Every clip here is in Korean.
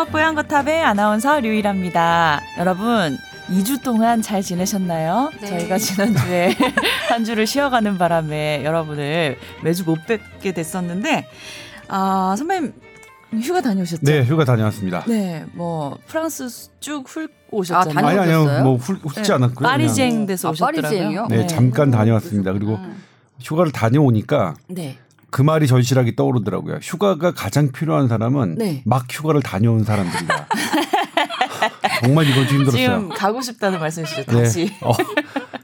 안녕하세요. 뽀얀거탑의 아나운서 류일합니다. 여러분, 2주 동안 잘 지내셨나요? 네. 저희가 지난주에 한 주를 쉬어가는 바람에 여러분을 매주 못 뵙게 됐었는데, 아, 선배님, 휴가 다녀오셨죠? 네, 휴가 다녀왔습니다. 네, 뭐, 프랑스 쭉 훑고 오셨잖아요. 아니 아니요, 다녀오셨어요? 뭐 훌, 훌지 네, 않았고요. 파리쟁 돼서 아, 오셨더라고요. 파리쟁이요? 그냥, 네, 잠깐 다녀왔습니다. 그리고 음. 휴가를 다녀오니까 네. 그 말이 절실하게 떠오르더라고요. 휴가가 가장 필요한 사람은 네. 막 휴가를 다녀온 사람들이다. 정말 이번 주 힘들었어요. 지금 가고 싶다는 말씀이시죠, 네, 다시. 어,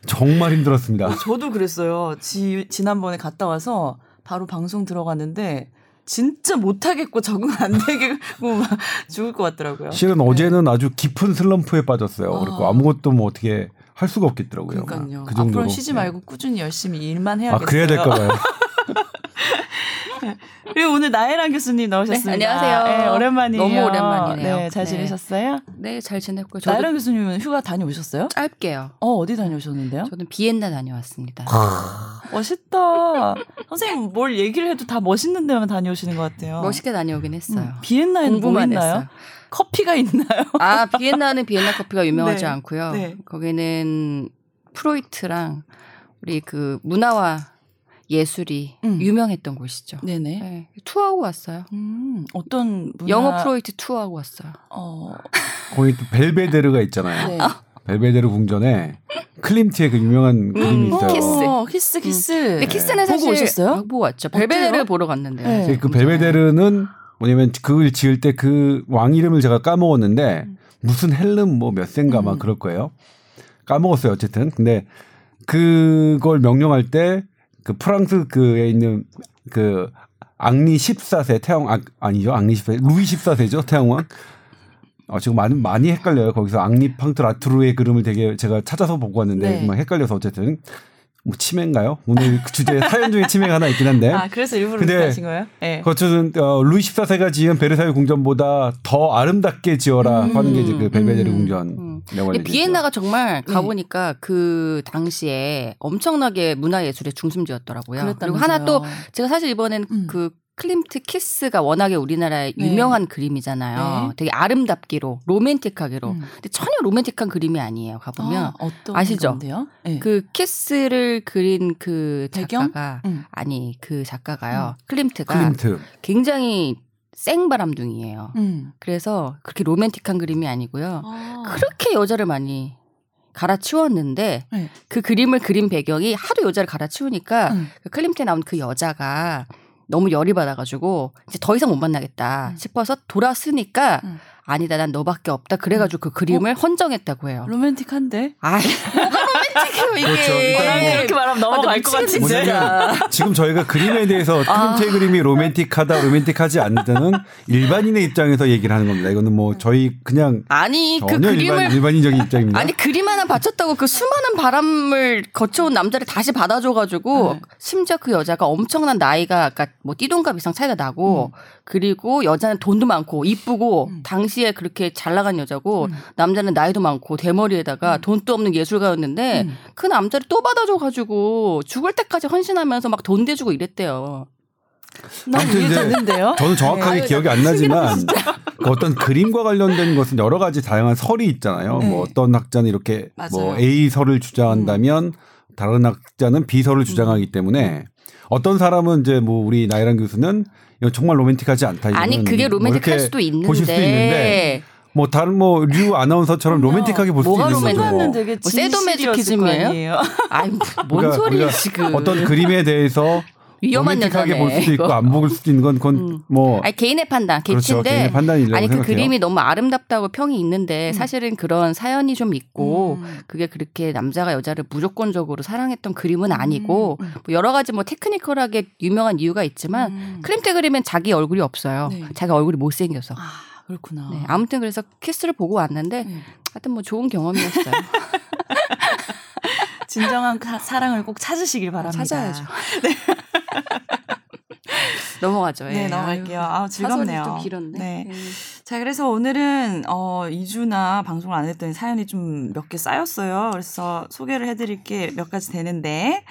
정말 힘들었습니다. 저도 그랬어요. 지, 지난번에 갔다 와서 바로 방송 들어갔는데 진짜 못하겠고 적응 안 되겠고 막 죽을 것 같더라고요. 실은 어제는 아주 깊은 슬럼프에 빠졌어요. 아. 그리고 아무것도 뭐 어떻게 할 수가 없겠더라고요. 그러니까요. 그 정도로. 앞으로 쉬지 네. 말고 꾸준히 열심히 일만 아 해야겠어요. 그래야 될까 봐요. 그리고 오늘 나혜란 교수님 나오셨습니다. 네, 안녕하세요. 네, 오랜만이에요. 너무 오랜만이네요. 네, 잘 네. 지내셨어요? 네, 잘 지냈고 저도 나혜란 교수님은 휴가 다녀오셨어요? 짧게요. 어, 어디 다녀오셨는데요? 저는 비엔나 다녀왔습니다. 멋있다. 선생님 뭘 얘기를 해도 다 멋있는 데만 다녀오시는 것 같아요. 멋있게 다녀오긴 음, 했어요. 비엔나에는 뭐 공부만 있나요? 했어요. 커피가 있나요? 아, 비엔나는 비엔나 커피가 유명하지 네. 않고요. 네. 거기는 프로이트랑 우리 그 문화와 예술이 음. 유명했던 곳이죠. 네네. 네, 투어하고 왔어요. 음, 어떤 문화... 영어 프로이트 투어하고 왔어요. 어, 거기 또 벨베데르가 있잖아요. 네. 벨베데르 궁전에 클림트의 그 유명한 그림이 있어요. 키스. 어, 키스 키스. 근데 키스는 보고 사실 오셨어요? 아, 보고 왔죠. 어때요? 보러 갔는데요. 네. 그 벨베데르는 뭐냐면 그걸 지을 때 그 왕 이름을 제가 까먹었는데 무슨 헬름 뭐몇 세인가 막 음. 그럴 거예요. 까먹었어요 어쨌든. 근데 그걸 명령할 때 그 프랑스 그에 있는 그 앙리 14세 태양 아, 아니죠 앙리 14세 루이 14세죠 태양왕. 어, 지금 많이 많이 헷갈려요. 거기서 앙리 팡트 라투르의 그림을 되게 제가 찾아서 보고 왔는데 네. 막 헷갈려서 어쨌든 뭐 치매인가요? 오늘 그 주제 사연 중에 치매가 하나 있긴 한데. 아, 그래서 일부러 하신 거예요? 네. 어쨌든 어, 루이 14세가 지은 베르사유 궁전보다 더 아름답게 지어라 음, 하는 게 이제 그 벨베데르 음, 궁전 음. 명언이 근데 비엔나가 정말 네. 가보니까 그 당시에 엄청나게 문화예술의 중심지였더라고요. 그리고 하나 또 제가 사실 이번엔 음. 그 클림트 키스가 워낙에 우리나라의 네. 유명한 그림이잖아요. 네. 되게 아름답기로 로맨틱하기로. 음. 근데 전혀 로맨틱한 그림이 아니에요. 가보면 아, 어떤 아시죠? 건데요? 네. 그 키스를 그린 그 배경? 작가가 음. 아니 그 작가가요. 클림트가 클림트 굉장히 생바람둥이에요. 음. 그래서 그렇게 로맨틱한 그림이 아니고요. 아. 그렇게 여자를 많이 갈아치웠는데 네. 그 그림을 그린 배경이 하도 여자를 갈아치우니까 음. 그 클림트에 나온 그 여자가 너무 열이 받아가지고 이제 더 이상 못 만나겠다 음. 싶어서 돌아서니까 음. 아니다 난 너밖에 없다 그래가지고 그 그림을 헌정했다고 해요. 로맨틱한데? 아 뭐가 로맨틱해요 이게. 그렇죠. 뭐- 이렇게 말하면 넘어갈 것 같은데. 지금 저희가 그림에 대해서 아. 클림트의 그림이 로맨틱하다 로맨틱하지 않다는 일반인의 입장에서 얘기를 하는 겁니다. 이거는 뭐 저희 그냥 아니 그 그림을 일반, 일반인적인 입장입니다. 아니 그림 하나 바쳤다고 그 수많은 바람을 거쳐온 남자를 다시 받아줘가지고 네. 심지어 그 여자가 엄청난 나이가 아까 뭐 띠동갑 이상 차이가 나고 그리고 여자는 돈도 많고 이쁘고 음. 당시에 그렇게 잘 나간 여자고 음. 남자는 나이도 많고 대머리에다가 음. 돈도 없는 예술가였는데 음. 그 남자를 또 받아줘가지고 죽을 때까지 헌신하면서 막 돈 대주고 이랬대요. 이제 이해되는데요? 저는 정확하게 네. 기억이 안 나지만 그 어떤 그림과 관련된 것은 여러 가지 다양한 설이 있잖아요. 네. 뭐 어떤 학자는 이렇게 뭐 맞아요. A 설을 주장한다면 다른 학자는 B 설을 주장하기 때문에 어떤 사람은 이제 뭐 우리 나이란 교수는 이거 정말 로맨틱하지 않다. 이거는 아니 그게 뭐 로맨틱할 수도 있는데, 보실 수도 있는데 뭐 다른 뭐 류 아나운서처럼 로맨틱하게 볼 수도 뭐가 있는 거죠. 순간은 뭐. 되게 뭐 진실이었을 세도매지키즘이에요? 거 아니에요? 아이 뭔 그러니까 소리야 우리가 지금 어떤 그림에 대해서 위험한 여자네. 볼 수도 있고. 안볼 수도 있는 건 그건 음. 뭐 아니 개인의 판단, 그렇죠. 개치인데 개인의 판단이라고 아니 그 생각해요. 그림이 너무 아름답다고 평이 있는데 음. 사실은 그런 사연이 좀 있고 음. 그게 그렇게 남자가 여자를 무조건적으로 사랑했던 그림은 아니고 음. 뭐 여러 가지 뭐 테크니컬하게 유명한 이유가 있지만 음. 클림트 그림엔 자기 얼굴이 없어요. 네. 자기 얼굴이 못 생겨서. 아, 그렇구나. 네, 아무튼 그래서 키스를 보고 왔는데 네. 하여튼 뭐 좋은 경험이었어요. 진정한 가- 사랑을 꼭 찾으시길 바랍니다. 찾아야죠. 넘어가죠. 예. 네, 넘어갈게요. 아, 즐겁네요. 좀 길었네. 네. 예. 자, 그래서 오늘은 어 2주나 방송을 안 했더니 사연이 좀 몇 개 쌓였어요. 그래서 소개를 해 드릴 게 몇 가지 되는데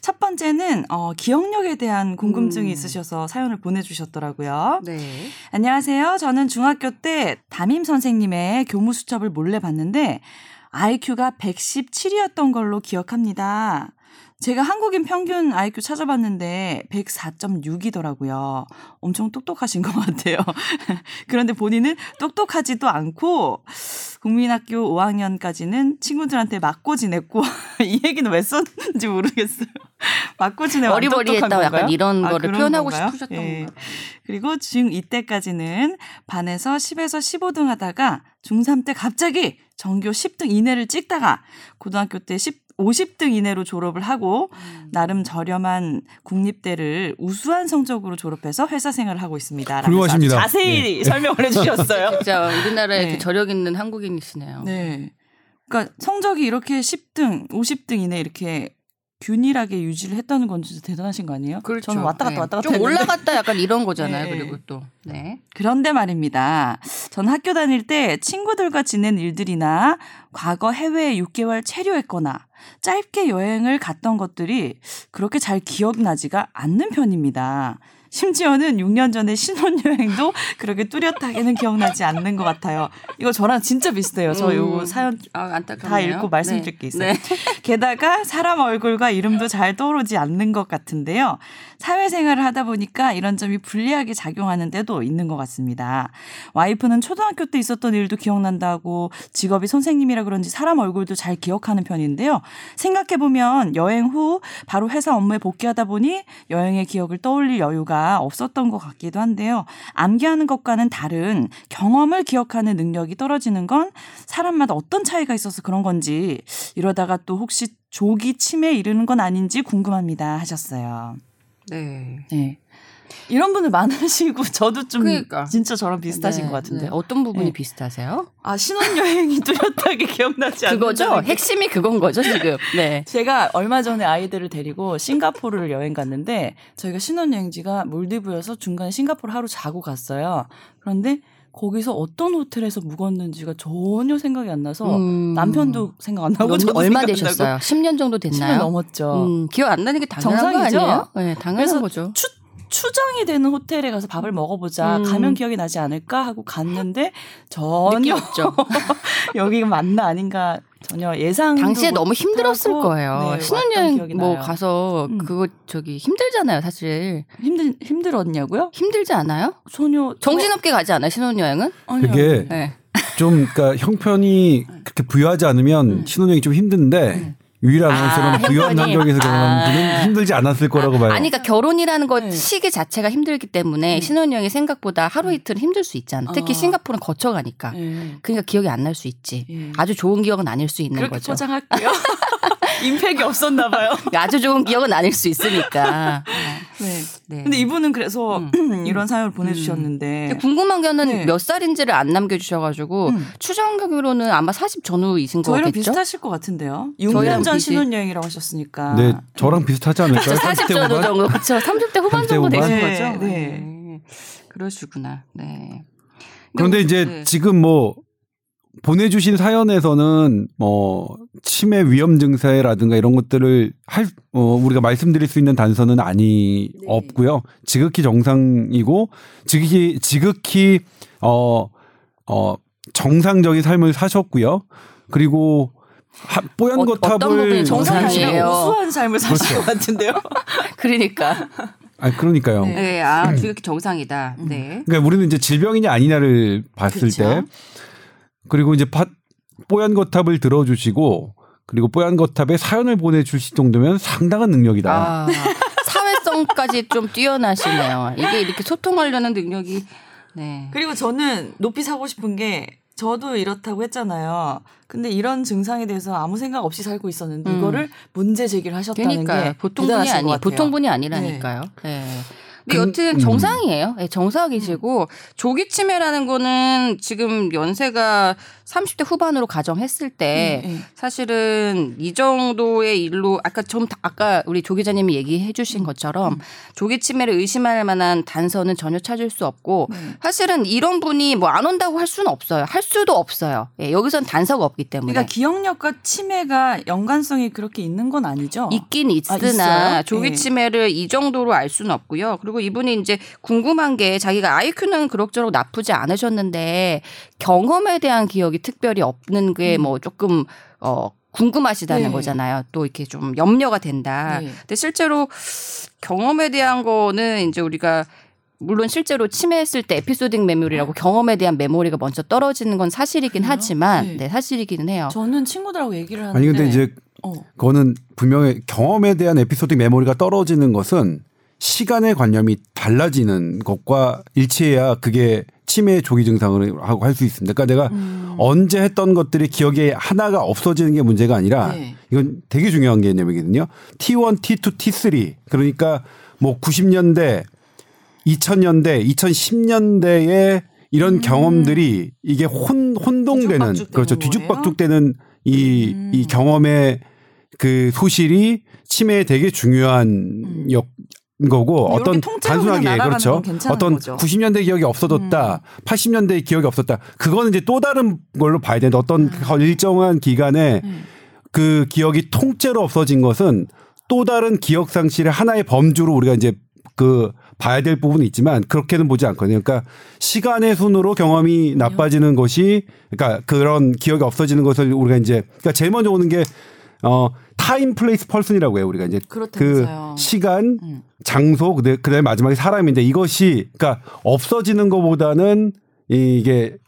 첫 번째는 어 기억력에 대한 궁금증이 음. 있으셔서 사연을 보내 주셨더라고요. 네. 안녕하세요. 저는 중학교 때 담임 선생님의 교무 수첩을 몰래 봤는데 IQ가 117이었던 걸로 기억합니다. 제가 한국인 평균 IQ 찾아봤는데 104.6이더라고요. 엄청 똑똑하신 것 같아요. 그런데 본인은 똑똑하지도 않고 국민학교 5학년까지는 친구들한테 맞고 지냈고 이 얘기는 왜 썼는지 모르겠어요. 맞고 지내 어리버리했다고 약간 이런 아, 거를 표현하고 건가요? 싶으셨던 예. 건가요? 그리고 중 2 때까지는 반에서 10에서 15등 하다가 중3 때 갑자기 전교 10등 이내를 찍다가 고등학교 때 10, 50등 이내로 졸업을 하고 음. 나름 저렴한 국립대를 우수한 성적으로 졸업해서 회사 생활을 하고 있습니다. 훌륭하십니다. 자세히 설명을 해주셨어요. 진짜 우리나라에 네. 그 저력 있는 한국인이시네요. 네. 그러니까 성적이 이렇게 10등, 50등 이내 이렇게 균일하게 유지를 했다는 건 진짜 대단하신 거 아니에요? 그렇죠. 저는 왔다 갔다 네. 왔다 갔다 좀 했는데. 올라갔다 약간 이런 거잖아요. 네. 그리고 또 네. 그런데 말입니다. 전 학교 다닐 때 친구들과 지낸 일들이나 과거 해외에 6개월 체류했거나 짧게 여행을 갔던 것들이 그렇게 잘 기억나지가 않는 편입니다. 심지어는 6년 전에 신혼여행도 그렇게 뚜렷하게는 기억나지 않는 것 같아요. 이거 저랑 진짜 비슷해요. 저 요거 음. 사연 아, 안타깝네요. 다 읽고 말씀드릴 게 있어요. 네. 게다가 사람 얼굴과 이름도 잘 떠오르지 않는 것 같은데요. 사회생활을 하다 보니까 이런 점이 불리하게 작용하는 데도 있는 것 같습니다. 와이프는 초등학교 때 있었던 일도 기억난다고 직업이 선생님이라 그런지 사람 얼굴도 잘 기억하는 편인데요. 생각해보면 여행 후 바로 회사 업무에 복귀하다 보니 여행의 기억을 떠올릴 여유가 없었던 것 같기도 한데요. 암기하는 것과는 다른 경험을 기억하는 능력이 떨어지는 건 사람마다 어떤 차이가 있어서 그런 건지 이러다가 또 혹시 조기 치매에 이르는 건 아닌지 궁금합니다 하셨어요. 네. 네. 이런 분들 많으시고 저도 좀 그러니까. 진짜 저랑 비슷하신 네, 것 같은데. 네. 어떤 부분이 네. 비슷하세요? 아 신혼여행이 뚜렷하게 기억나지 않는 그거죠. 핵심이 그건 거죠 지금. 네. 제가 얼마 전에 아이들을 데리고 싱가포르를 여행 갔는데 저희가 신혼여행지가 몰디브여서 중간에 싱가포르 하루 자고 갔어요. 그런데 거기서 어떤 호텔에서 묵었는지가 전혀 생각이 안 나서 음. 남편도 생각 안 나고 넌 저도 얼마. 되셨어요? 10년 정도 10년 됐나요? 넘었죠. 음, 기억 안 나는 게 당연한 정상이죠? 거 아니에요? 네, 당연한 거죠. 추, 추정이 되는 호텔에 가서 밥을 먹어보자. 음. 가면 기억이 나지 않을까 하고 갔는데 전혀 없죠. 여기가 맞나 아닌가 전혀 예상. 당시에 너무 힘들었을 거예요. 네, 신혼여행 뭐 나요. 가서 음. 그거 저기 힘들잖아요, 사실. 힘들 힘들었냐고요? 힘들지 않아요? 소녀 정신없게 가지 않아요, 신혼여행은? 아니요. 그게 네. 좀 그러니까 형편이 그렇게 부유하지 않으면 음. 신혼여행이 좀 힘든데 유일한 아, 원수는 부유한 형편이. 환경에서 결혼한 아. 분은 힘들지 않았을 거라고 봐요. 아니, 그러니까 결혼이라는 것 네. 시기 자체가 힘들기 때문에 음. 신혼여행이 생각보다 하루 이틀 힘들 수 있잖아. 특히 어. 싱가포르는 거쳐가니까. 예. 그러니까 기억이 안 날 수 있지. 예. 아주 좋은 기억은 아닐 수 있는 그렇게 거죠. 포장할게요. 임팩이 없었나 봐요. 아주 좋은 기억은 아닐 수 있으니까. 네. 네. 근데 이분은 그래서 음. 이런 사연을 보내주셨는데 근데 궁금한 거는 네. 몇 살인지를 안 남겨주셔가지고 음. 추정하기로는 아마 40 전후 이신 저희랑 거겠죠? 비슷하실 것 같은데요. 저희랑 6년 전 신혼여행이라고 하셨으니까. 네, 저랑 비슷하지 않을까요? 40 30대 전후 후반? 정도 그렇죠. 30대 후반 30대 정도? 되신 네, 거죠. 네. 네. 그러시구나. 네. 그런데 이제 네. 지금 뭐 보내주신 사연에서는 뭐 치매 위험 증세라든가 이런 것들을 할 어, 우리가 말씀드릴 수 있는 단서는 아니 네. 없고요. 지극히 정상이고 지극히 지극히 어 어, 정상적인 삶을 사셨고요. 그리고 하, 뽀얀 어- 거탑을 정상이 정상이에요. 우수한 삶을 사실 그렇죠. 것 같은데요. 그러니까. 아 그러니까요. 네. 네. 아, 지극히 정상이다. 네. 그러니까 우리는 이제 질병이냐 아니냐를 봤을 그렇죠. 때 그리고 이제 파, 뽀얀 거탑을 들어주시고 그리고 뽀얀 거탑에 사연을 보내주실 정도면 상당한 능력이다. 아, 사회성까지 좀 뛰어나시네요. 이게 이렇게 소통하려는 능력이 네. 그리고 저는 높이 사고 싶은 게 저도 이렇다고 했잖아요. 근데 이런 증상에 대해서 아무 생각 없이 살고 있었는데 음. 이거를 문제 제기를 하셨다는 그러니까 게 보통 분이 아니. 보통 분이 아니라니까요. 네. 근데 근- 여튼 음. 정상이에요. 네, 정상이시고 조기 치매라는 거는 지금 연세가 30대 후반으로 가정했을 때 네, 네. 사실은 이 정도의 일로 아까 좀 다- 아까 우리 조 기자님이 얘기해 주신 것처럼 음. 조기 치매를 의심할 만한 단서는 전혀 찾을 수 없고 네. 사실은 이런 분이 뭐 안 온다고 할 수는 없어요. 할 수도 없어요. 예, 여기선 단서가 없기 때문에. 그러니까 기억력과 치매가 연관성이 그렇게 있는 건 아니죠. 있긴 있으나 있어요? 조기 네. 치매를 이 정도로 알 수는 없고요. 그리고 이분이 이제 궁금한 게 자기가 IQ는 그럭저럭 나쁘지 않으셨는데 경험에 대한 기억이 특별히 없는 게 뭐 조금 어 궁금하시다는 네. 거잖아요. 또 이렇게 좀 염려가 된다. 네. 근데 실제로 경험에 대한 거는 이제 우리가 물론 실제로 치매했을 때 에피소딩 메모리라고 경험에 대한 메모리가 먼저 떨어지는 건 사실이긴 그래요? 하지만 네. 네, 사실이기는 해요. 저는 친구들하고 얘기를 하는데 아니 근데 이제 어. 그거는 분명히 경험에 대한 에피소드 메모리가 떨어지는 것은 시간의 관념이 달라지는 것과 일치해야 그게 치매 조기 증상을 하고 할 수 있습니다. 그러니까 내가 음. 언제 했던 것들이 기억에 하나가 없어지는 게 문제가 아니라 네. 이건 되게 중요한 개념이거든요. T1, T2, T3 그러니까 뭐 90년대, 2000년대, 2010년대에 이런 경험들이 이게 혼 혼동되는 음. 그렇죠. 뒤죽박죽되는 이, 음. 이 경험의 그 소실이 치매에 되게 중요한 음. 역 거고 어떤 단순하게 그렇죠. 어떤 거죠. 음. 90년대 기억이 없어졌다, 80년대 기억이 없었다. 그거는 이제 또 다른 걸로 봐야 되는데 어떤 일정한 기간에 음. 그 기억이 통째로 없어진 것은 또 다른 기억 상실의 하나의 범주로 우리가 이제 그 봐야 될 부분이 있지만 그렇게는 보지 않거든요. 그러니까 시간의 순으로 경험이 나빠지는 것이 그러니까 그런 기억이 없어지는 것을 우리가 이제 그러니까 제일 먼저 오는 게 어 time place person이라고 해요. 우리가 이제 그 그렇다면서요. 시간, 음. 장소, 그다음에 마지막에 사람인데 이것이 그러니까 없어지는 것보다는 이게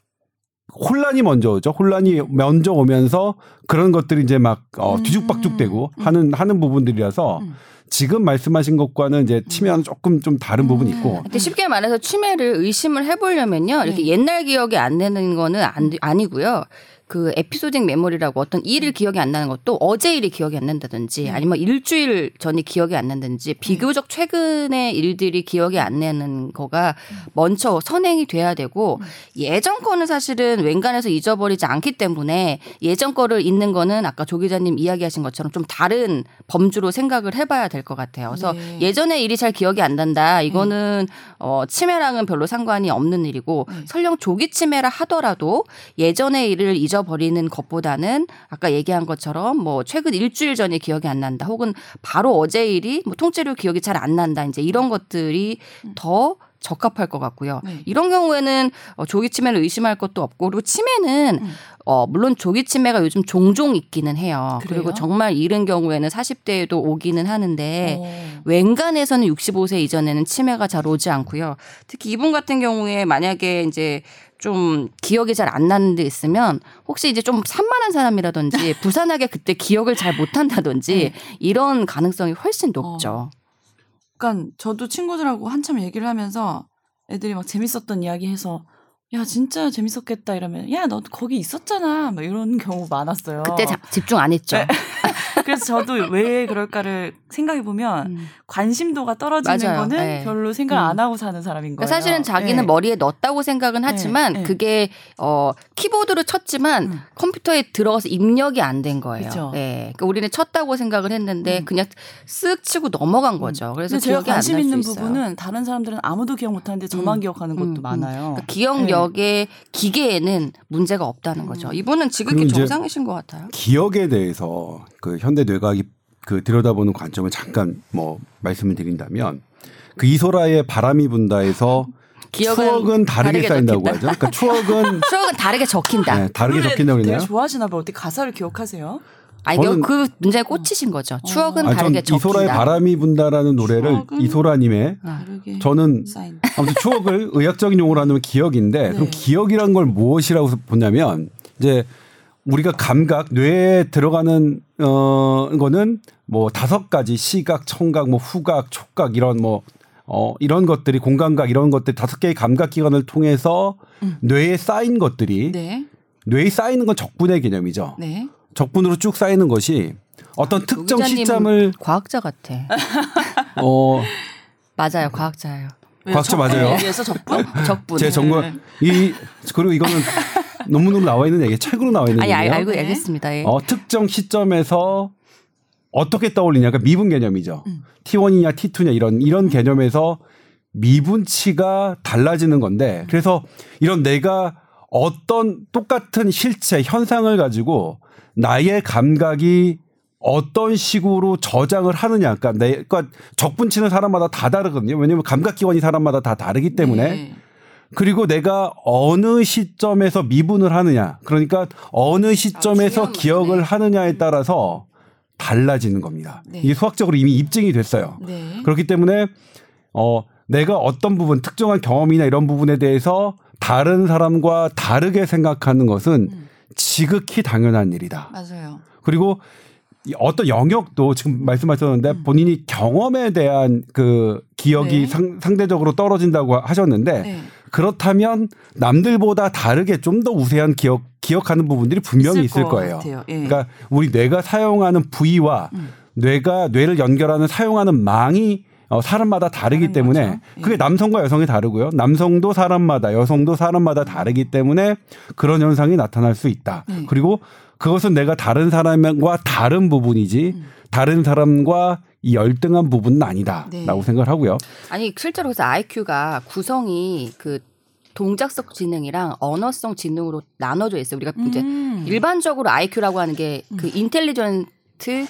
혼란이 먼저 오죠. 혼란이 먼저 오면서 그런 것들이 이제 막 어, 음. 뒤죽박죽되고 하는 하는 부분들이라서 음. 지금 말씀하신 것과는 이제 치매와는 조금 좀 다른 부분이 있고 쉽게 말해서 치매를 의심을 해보려면요. 이렇게 네. 옛날 기억이 안 나는 거는 안, 아니고요. 그 에피소딩 메모리라고 어떤 일을 기억이 안 나는 것도 어제 일이 기억이 안 난다든지 네. 아니면 일주일 전이 기억이 안 난다든지 비교적 최근의 일들이 기억이 안 나는 거가 먼저 선행이 돼야 되고 예전 거는 사실은 웬간해서 잊어버리지 않기 때문에 예전 거를 잊는 거는 아까 조 기자님 이야기하신 것처럼 좀 다른 범주로 생각을 해봐야 될 것 같아요. 그래서 네. 예전의 일이 잘 기억이 안 난다. 이거는 어, 치매랑은 별로 상관이 없는 일이고 네. 설령 조기 치매라 하더라도 예전의 일을 잊어 버리는 것보다는 아까 얘기한 것처럼 뭐 최근 일주일 전에 기억이 안 난다. 혹은 바로 어제 일이 뭐 통째로 기억이 잘 안 난다. 이제 이런 것들이 더 적합할 것 같고요. 네. 이런 경우에는 어, 조기 치매를 의심할 것도 없고 그리고 치매는 음. 어, 물론 조기 치매가 요즘 종종 있기는 해요. 그래요? 그리고 정말 이른 경우에는 40대에도 오기는 하는데 어. 웬간해서는 65세 이전에는 치매가 잘 오지 않고요. 특히 이분 같은 경우에 만약에 이제 좀 기억이 잘 안 나는 데 있으면 혹시 이제 좀 산만한 사람이라든지 부산하게 그때 기억을 잘 못한다든지 네. 이런 가능성이 훨씬 높죠. 그러니까 저도 친구들하고 한참 얘기를 하면서 애들이 막 재밌었던 이야기 해서 야 진짜 재밌었겠다 이러면 야 너 거기 있었잖아 막 이런 경우 많았어요. 그때 자- 집중 안 했죠. 네. 그래서 저도 왜 그럴까를 생각해 보면 음. 관심도가 떨어지는 맞아요. 거는 네. 별로 생각 음. 안 하고 사는 사람인 거예요. 그러니까 사실은 자기는 네. 머리에 넣었다고 생각은 하지만 네. 그게 어 키보드를 쳤지만 음. 컴퓨터에 들어가서 입력이 안 된 거예요. 그쵸. 네. 그러니까 우리는 쳤다고 생각을 했는데 음. 그냥 쓱 치고 넘어간 거죠. 그래서 제가 관심 수 있는 있어요. 부분은 다른 사람들은 아무도 기억 못 하는데 저만 음. 기억하는 것도 음, 음. 많아요. 그러니까 기억력의 기계에는 문제가 없다는 거죠. 이분은 지극히 정상이신 것 같아요. 기억에 대해서 그 현대 뇌과학이 그 들여다보는 관점을 잠깐 뭐 말씀을 드린다면 그 이소라의 바람이 분다에서 추억은 다르게, 다르게 쌓인다고 적힌다. 하죠. 그러니까 추억은 추억은 다르게 적힌다. 네, 다르게 적힌다고 그러나요? 좋아하시나 봐요. 어떻게 가사를 기억하세요? 아니 저는- 그 문제에 꽂히신 거죠. 추억은 아, 전 다르게 적힌다. 이소라의 바람이 분다라는 노래를 추억은 이소라님의 아. 다르게 저는 쌓인. 아무튼 추억을 의학적인 용어로 하면 기억인데 그럼 네. 기억이란 걸 무엇이라고 보냐면 이제 우리가 감각 뇌에 들어가는 어 거는 뭐 다섯 가지 시각, 청각, 뭐 후각, 촉각 이런 뭐 어, 이런 것들이 공감각 이런 것들 다섯 개의 감각 기관을 통해서 뇌에 쌓인 것들이 네. 뇌에 쌓이는 건 적분의 개념이죠. 네. 적분으로 쭉 쌓이는 것이 어떤 특정 시점을 과학자 같아. 어 맞아요, 과학자예요. 왜요? 과학자 맞아요. 얘기해서 적분? 적분. 제 전공 이 그리고 이거는 논문으로 나와 있는 얘기, 책으로 나와 있는 얘기예요. 알고 네. 알겠습니다. 예. 어, 특정 시점에서 어떻게 떠올리냐, 그러니까 미분 개념이죠. 음. T1이냐 T2냐 이런 이런 개념에서 미분치가 달라지는 건데, 그래서 이런 내가 어떤 똑같은 실체 현상을 가지고 나의 감각이 어떤 식으로 저장을 하느냐, 그러니까 내, 그러니까 적분치는 사람마다 다 다르거든요. 왜냐하면 감각 기관이 사람마다 다 다르기 때문에. 네. 그리고 내가 어느 시점에서 미분을 하느냐, 그러니까 어느 시점에서 중요한 기억을 문제네. 하느냐에 따라서 달라지는 겁니다. 네. 이게 수학적으로 이미 입증이 됐어요. 네. 그렇기 때문에 어 내가 어떤 부분, 특정한 경험이나 이런 부분에 대해서 다른 사람과 다르게 생각하는 것은 음. 지극히 당연한 일이다. 맞아요. 그리고 이 어떤 영역도 지금 말씀하셨는데 본인이 경험에 대한 그 기억이 음. 네. 상, 상대적으로 떨어진다고 하셨는데 네. 그렇다면 남들보다 다르게 좀 더 우세한 기억 기억하는 부분들이 분명히 있을, 것 거예요. 예. 그러니까 우리 뇌가 사용하는 부위와 음. 뇌가 뇌를 연결하는 사용하는 망이 어, 사람마다 다르기 때문에 거죠. 예. 그게 남성과 여성이 다르고요. 남성도 사람마다 여성도 사람마다 다르기 때문에 그런 현상이 나타날 수 있다. 네. 그리고 그것은 내가 다른 사람과 다른 부분이지 음. 다른 사람과 이 열등한 부분은 아니다라고 네. 생각을 하고요. 아니 실제로 그래서 IQ가 구성이 그 동작성 지능이랑 언어성 지능으로 나눠져 있어요. 우리가 이제 음. 일반적으로 IQ라고 하는 게 그 인텔리전트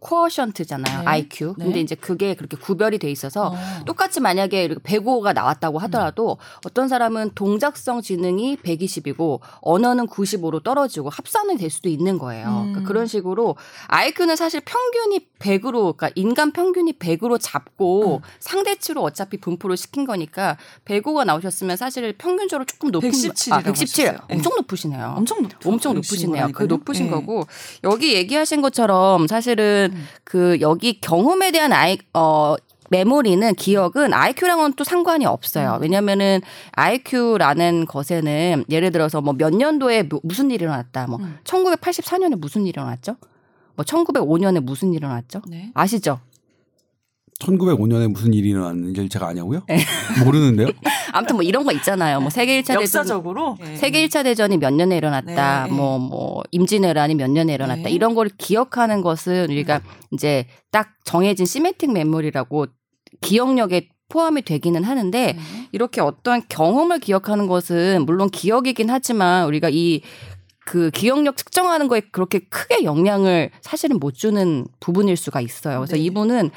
쿼션트잖아요. 네. IQ. 근데 네. 이제 그게 그렇게 구별이 돼 있어서 어. 똑같이 만약에 이렇게 105가 나왔다고 하더라도 어떤 사람은 동작성 지능이 120이고 언어는 95로 떨어지고 합산이 될 수도 있는 거예요. 음. 그러니까 그런 식으로 IQ는 사실 평균이 100으로 그러니까 인간 평균이 100으로 잡고 음. 상대치로 어차피 분포를 시킨 거니까 105가 나오셨으면 사실 평균적으로 조금 높은 117 아, 이라고 117 하셨어요. 네. 엄청 높으시네요. 엄청 높 엄청 높으시네요. 그 높으신 네. 거고 여기 얘기하신 것처럼 사실은 음. 그 여기 경험에 대한 아이 어 메모리는 기억은 IQ랑은 또 상관이 없어요. 음. 왜냐면은 IQ라는 것에는 예를 들어서 뭐 몇 년도에 뭐 무슨 일이 일어났다. 뭐 음. 1984년에 무슨 일이 일어났죠? 뭐 1905년에 무슨 일이 일어났죠? 네. 아시죠? 1905년에 무슨 일이 일어났는지 제가 아냐고요? 네. 모르는데요. 아무튼 뭐 이런 거 있잖아요. 뭐 세계 1차 대전 역사적으로 네. 세계 1차 대전이 몇 년에 일어났다. 네. 뭐, 뭐, 임진왜란이 몇 년에 일어났다. 네. 이런 걸 기억하는 것은 우리가 이제 딱 정해진 시메틱 메모리라고 기억력에 포함이 되기는 하는데 네. 이렇게 어떠한 경험을 기억하는 것은 물론 기억이긴 하지만 우리가 이그 기억력 측정하는 거에 그렇게 크게 영향을 사실은 못 주는 부분일 수가 있어요. 그래서 네. 이분은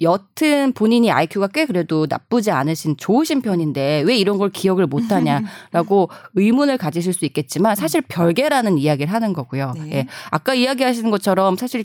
여튼 본인이 IQ가 꽤 그래도 나쁘지 않으신 좋으신 편인데 왜 이런 걸 기억을 못 하냐라고 의문을 가지실 수 있겠지만 사실 별개라는 이야기를 하는 거고요. 네. 예. 아까 이야기하시는 것처럼 사실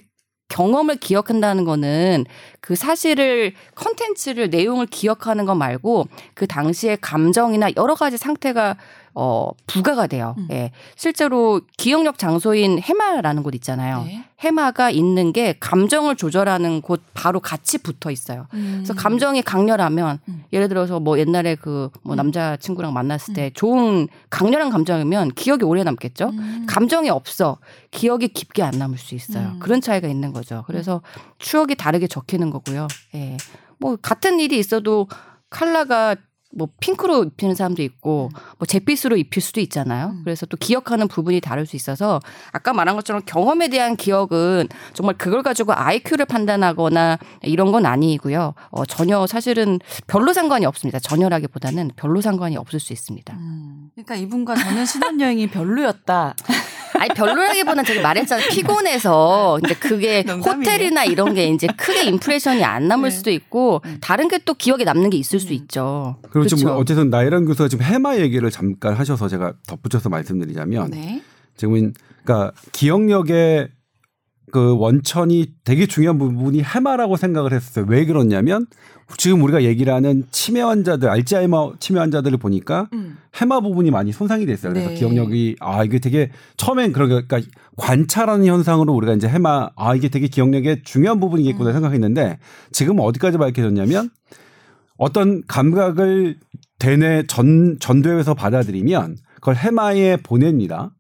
경험을 기억한다는 거는 그 사실을 컨텐츠를 내용을 기억하는 것 말고 그 당시의 감정이나 여러 가지 상태가 어 부가가 돼요. 음. 예. 실제로 기억력 장소인 해마라는 곳 있잖아요. 네. 해마가 있는 게 감정을 조절하는 곳 바로 같이 붙어 있어요. 그래서 감정이 강렬하면 음. 예를 들어서 뭐 옛날에 그뭐 음. 남자 친구랑 만났을 때 좋은 강렬한 감정이면 기억이 오래 남겠죠. 음. 감정이 없어 기억이 깊게 안 남을 수 있어요. 음. 그런 차이가 있는 거죠. 그래서 추억이 다르게 적히는 거고요. 예. 뭐 같은 일이 있어도 칼라가 뭐 핑크로 입히는 사람도 있고 뭐 잿빛으로 입힐 수도 있잖아요. 음. 그래서 또 기억하는 부분이 다를 수 있어서 아까 말한 것처럼 경험에 대한 기억은 정말 그걸 가지고 IQ를 판단하거나 이런 건 아니고요. 어, 전혀 사실은 별로 상관이 없습니다. 전혀라기보다는 별로 상관이 없을 수 있습니다. 음. 그러니까 이분과 저는 신혼여행이 별로였다. 아니 별로라기보다는 제가 말했잖아요. 피곤해서 이제 그게 농담이에요. 호텔이나 이런 게 이제 크게 임프레션이 안 남을 네. 수도 있고 다른 게 또 기억에 남는 게 있을 수 음. 있죠. 그리고 지금 그렇죠. 어쨌든 나이란 교수가 지금 해마 얘기를 잠깐 하셔서 제가 덧붙여서 말씀드리자면 네. 지금은 그러니까 기억력의 그 원천이 되게 중요한 부분이 해마라고 생각을 했었어요. 왜 그러냐면 지금 우리가 얘기를 하는 치매 환자들, 알츠하이머 치매 환자들을 보니까 음. 해마 부분이 많이 손상이 됐어요. 그래서 네. 기억력이 아 이게 되게 처음엔 그러니까 관찰하는 현상으로 우리가 이제 해마 아 이게 되게 기억력의 중요한 부분이겠구나 음. 생각했는데 지금 어디까지 밝혀졌냐면 어떤 감각을 대뇌 전 전두엽에서 받아들이면 그걸 해마에 보냅니다.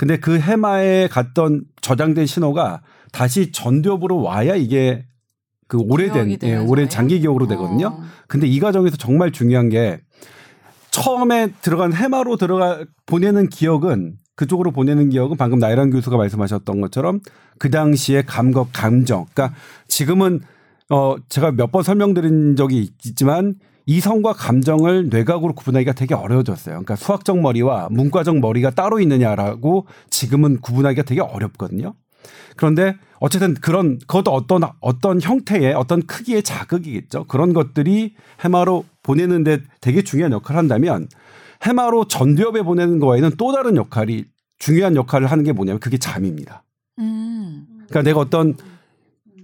근데 그 해마에 갔던 저장된 신호가 다시 전두엽으로 와야 이게 그 오래된 예, 오랜? 장기 기억으로 되거든요. 어. 근데 이 과정에서 정말 중요한 게 처음에 들어간 해마로 들어가 보내는 기억은 그쪽으로 보내는 기억은 방금 나이란 교수가 말씀하셨던 것처럼 그 당시의 감각, 감정. 그러니까 지금은 어 제가 몇 번 설명드린 적이 있지만 이성과 감정을 뇌각으로 구분하기가 되게 어려워졌어요. 그러니까 수학적 머리와 문과적 머리가 따로 있느냐라고 지금은 구분하기가 되게 어렵거든요. 그런데 어쨌든 그런 그것도 어떤 어떤 형태의 어떤 크기의 자극이겠죠. 그런 것들이 해마로 보내는데 되게 중요한 역할을 한다면 해마로 전두엽에 보내는 거에는 또 다른 역할이 중요한 역할을 하는 게 뭐냐면 그게 잠입니다. 음. 그러니까 내가 어떤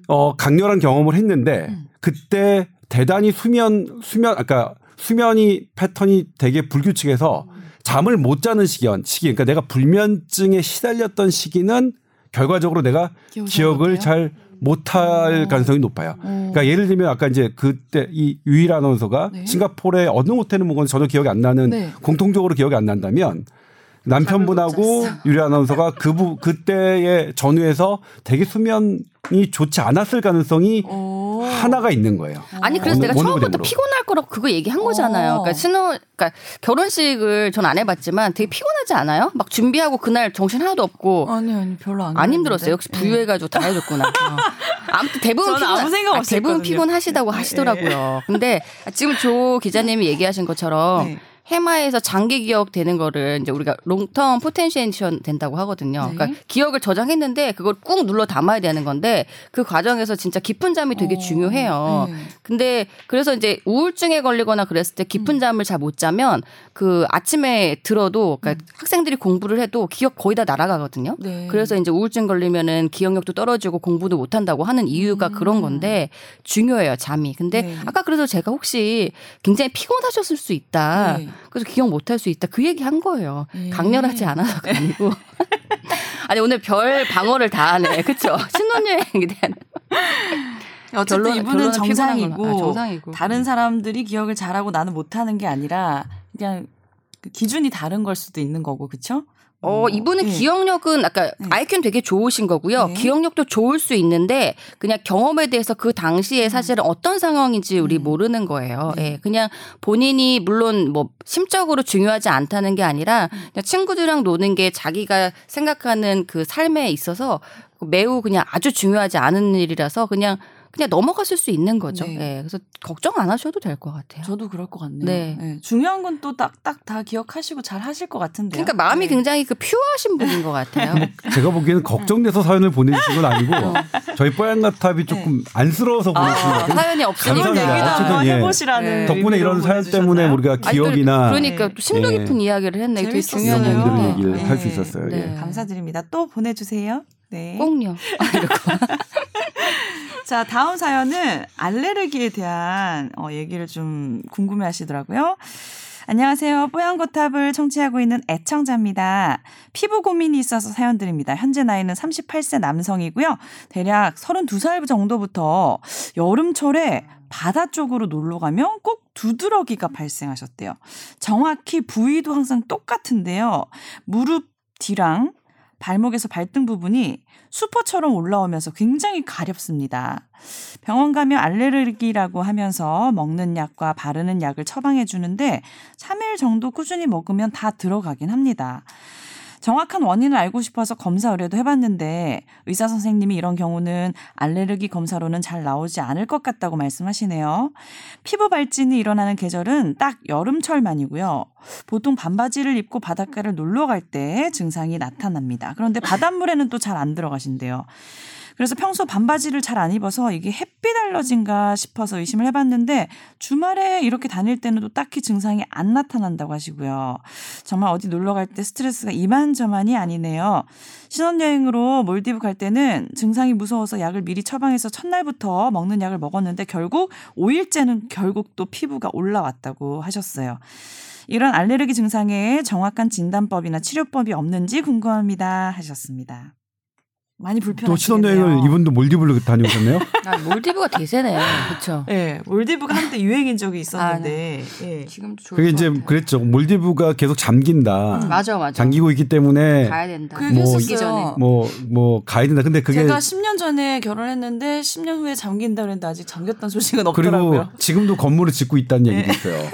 어 강렬한 경험을 했는데 음. 그때 대단히 수면 수면 아까 수면이 패턴이 되게 불규칙해서 잠을 못 자는 시기 시기 그러니까 내가 불면증에 시달렸던 시기는 결과적으로 내가 기억을 잘잘 못할 가능성이 높아요. 어. 그러니까 예를 들면 아까 이제 그때 이 유일 아나운서가 네. 싱가포르의 어느 호텔을 묵었는지 전혀 기억이 안 나는 네. 공통적으로 기억이 안 난다면 남편분하고 유리 아나운서가 그부 그때의 전후에서 되게 수면이 좋지 않았을 가능성이 오. 하나가 있는 거예요. 아니 그래서 어느- 내가 어느 처음부터 부분으로. 피곤할 거라고 그거 얘기한 거잖아요. 어. 그러니까 신혼, 그러니까 결혼식을 전 안 해봤지만 되게 피곤하지 않아요? 막 준비하고 그날 정신 하나도 없고 아니 아니 별로 안. 안 힘들었어요. 역시 그랬는데. 부유해가지고 다 해줬구나. 어. 아무튼 대부분 피곤, 아무 생각 아, 없었거든요. 대부분 피곤하시다고 네. 하시더라고요. 근데 지금 조 기자님이 얘기하신 것처럼 네. 해마에서 장기 기억 되는 거를 이제 우리가 long-term potentiation 된다고 하거든요. 네. 그러니까 기억을 저장했는데 그걸 꾹 눌러 담아야 되는 건데 그 과정에서 진짜 깊은 잠이 되게 어. 중요해요. 네. 근데 그래서 이제 우울증에 걸리거나 그랬을 때 깊은 잠을 잘 못 자면 그 아침에 들어도 그러니까 학생들이 공부를 해도 기억 거의 다 날아가거든요. 네. 그래서 이제 우울증 걸리면은 기억력도 떨어지고 공부도 못 한다고 하는 이유가 그런 건데 중요해요, 잠이. 근데 네. 아까 그래서 제가 혹시 굉장히 피곤하셨을 수 있다. 네. 그래서 기억 못 할 수 있다. 그 얘기 한 거예요. 네. 강렬하지 않아서가 아니고. 아니 오늘 별 방어를 다 하네. 그렇죠? 신혼여행에 대한 어쨌든 결론- 이분은 정상이고. 아, 정상이고. 다른 사람들이 기억을 잘하고 나는 못하는 게 아니라 그냥 그 기준이 다른 걸 수도 있는 거고 그렇죠? 어, 이분은 기억력은 아까 네. IQ는 되게 좋으신 거고요. 네. 기억력도 좋을 수 있는데 그냥 경험에 대해서 그 당시에 사실은 어떤 상황인지 우리 음. 모르는 거예요. 네. 예. 그냥 본인이 물론 뭐 심적으로 중요하지 않다는 게 아니라 음. 그냥 친구들이랑 노는 게 자기가 생각하는 그 삶에 있어서 매우 그냥 아주 중요하지 않은 일이라서 그냥 그냥 넘어갔을 수 있는 거죠. 네. 예. 그래서 걱정 안 하셔도 될 것 같아요. 저도 그럴 것 같네요. 네. 네. 중요한 건 또 딱딱 다 기억하시고 잘 하실 것 같은데요. 그러니까 마음이 네. 굉장히 그 퓨어하신 분인 것 같아요. 제가 보기에는 걱정돼서 사연을 보내주신 건 아니고 저희 뽀얀가탑이 조금 안쓰러워서 보내주신 것 아, 같아요. 사연이 없으니까. 감사합니다. 어쨌든 예. 해보시라는 네. 덕분에 이런 사연? 때문에 우리가 아니, 또 기억이나 그러니까 또 심도 예. 깊은 이야기를 했네. 되게 재밌었어요. 중요한 이런 얘기를. 네. 할수 있었어요. 네. 예. 감사드립니다. 또 보내주세요. 네. 꼭요. 자, 다음 사연은 알레르기에 대한 어, 얘기를 좀 궁금해 하시더라고요. 안녕하세요. 뽀얀거탑을 청취하고 있는 애청자입니다. 피부 고민이 있어서 사연 드립니다. 현재 나이는 38세 남성이고요. 대략 32살 정도부터 여름철에 바다 쪽으로 놀러 가면 꼭 두드러기가 발생하셨대요. 정확히 부위도 항상 똑같은데요. 무릎 뒤랑 발목에서 발등 부분이 수퍼처럼 올라오면서 굉장히 가렵습니다. 병원 가면 알레르기라고 하면서 먹는 약과 바르는 약을 처방해 주는데 3일 정도 꾸준히 먹으면 다 들어가긴 합니다. 정확한 원인을 알고 싶어서 검사 의뢰도 해봤는데 의사 선생님이 이런 경우는 알레르기 검사로는 잘 나오지 않을 것 같다고 말씀하시네요. 피부 발진이 일어나는 계절은 딱 여름철만이고요. 보통 반바지를 입고 바닷가를 놀러 갈 때 증상이 나타납니다. 그런데 바닷물에는 또 잘 안 들어가신대요. 그래서 평소 반바지를 잘 안 입어서 이게 햇빛 알러진가 싶어서 의심을 해봤는데 주말에 이렇게 다닐 때는 또 딱히 증상이 안 나타난다고 하시고요. 정말 어디 놀러 갈 때 스트레스가 이만저만이 아니네요. 신혼여행으로 몰디브 갈 때는 증상이 무서워서 약을 미리 처방해서 첫날부터 먹는 약을 먹었는데 결국 5일째는 결국 또 피부가 올라왔다고 하셨어요. 이런 알레르기 증상에 정확한 진단법이나 치료법이 없는지 궁금합니다 하셨습니다. 많이 또 불편하시겠네요. 신혼여행을 이분도 몰디브를 다녀오셨네요. 아, 몰디브가 대세네. 그렇죠. 네, 몰디브가 한때 유행인 적이 있었는데. 예. 지금도 좋을 그게 것 이제 같아요. 그랬죠. 몰디브가 계속 잠긴다. 음, 맞아 맞아. 잠기고 있기 때문에 가야 된다. 그뭐 했었어요. 전에. 뭐뭐 가야 된다. 근데 그게 제가 10년 전에 결혼했는데 10년 후에 잠긴다 그랬는데 아직 잠겼다는 소식은 그리고 없더라고요. 지금도 건물을 짓고 있다는 얘기도 네. 있어요.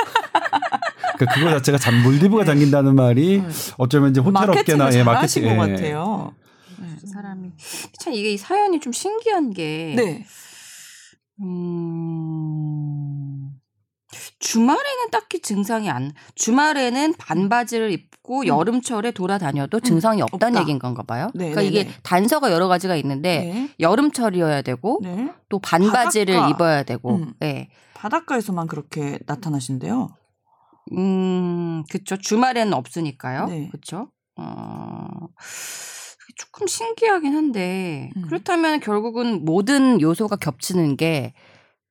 그러니까 그거 자체가 잠 몰디브가 잠긴다는 말이 어쩌면 이제 호텔 업계나 예, 마케팅 것 예. 같아요. 사람이 참 이게 이 사연이 좀 신기한 게 네. 음, 주말에는 딱히 증상이 안 주말에는 반바지를 입고 여름철에 돌아다녀도 증상이 없다는 음. 없다. 얘기인 건가 봐요. 네, 그러니까 네, 이게 네. 단서가 여러 가지가 있는데 네. 여름철이어야 되고 네. 또 반바지를 바닷가. 입어야 되고 음. 네. 바닷가에서만 그렇게 나타나신대요. 음, 그쵸. 주말에는 없으니까요. 네. 그쵸. 어, 조금 신기하긴 한데, 음. 그렇다면 결국은 모든 요소가 겹치는 게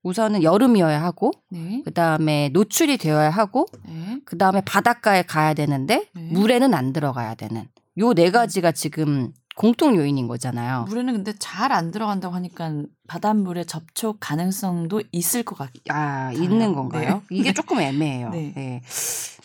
우선은 여름이어야 하고, 네. 그 다음에 노출이 되어야 하고, 네. 그 다음에 바닷가에 가야 되는데, 네. 물에는 안 들어가야 되는. 요 네 가지가 지금 공통 요인인 거잖아요. 물에는 근데 잘 안 들어간다고 하니까 바닷물에 접촉 가능성도 있을 것 같아요. 아, 있는 건가요? 이게 조금 애매해요. 네.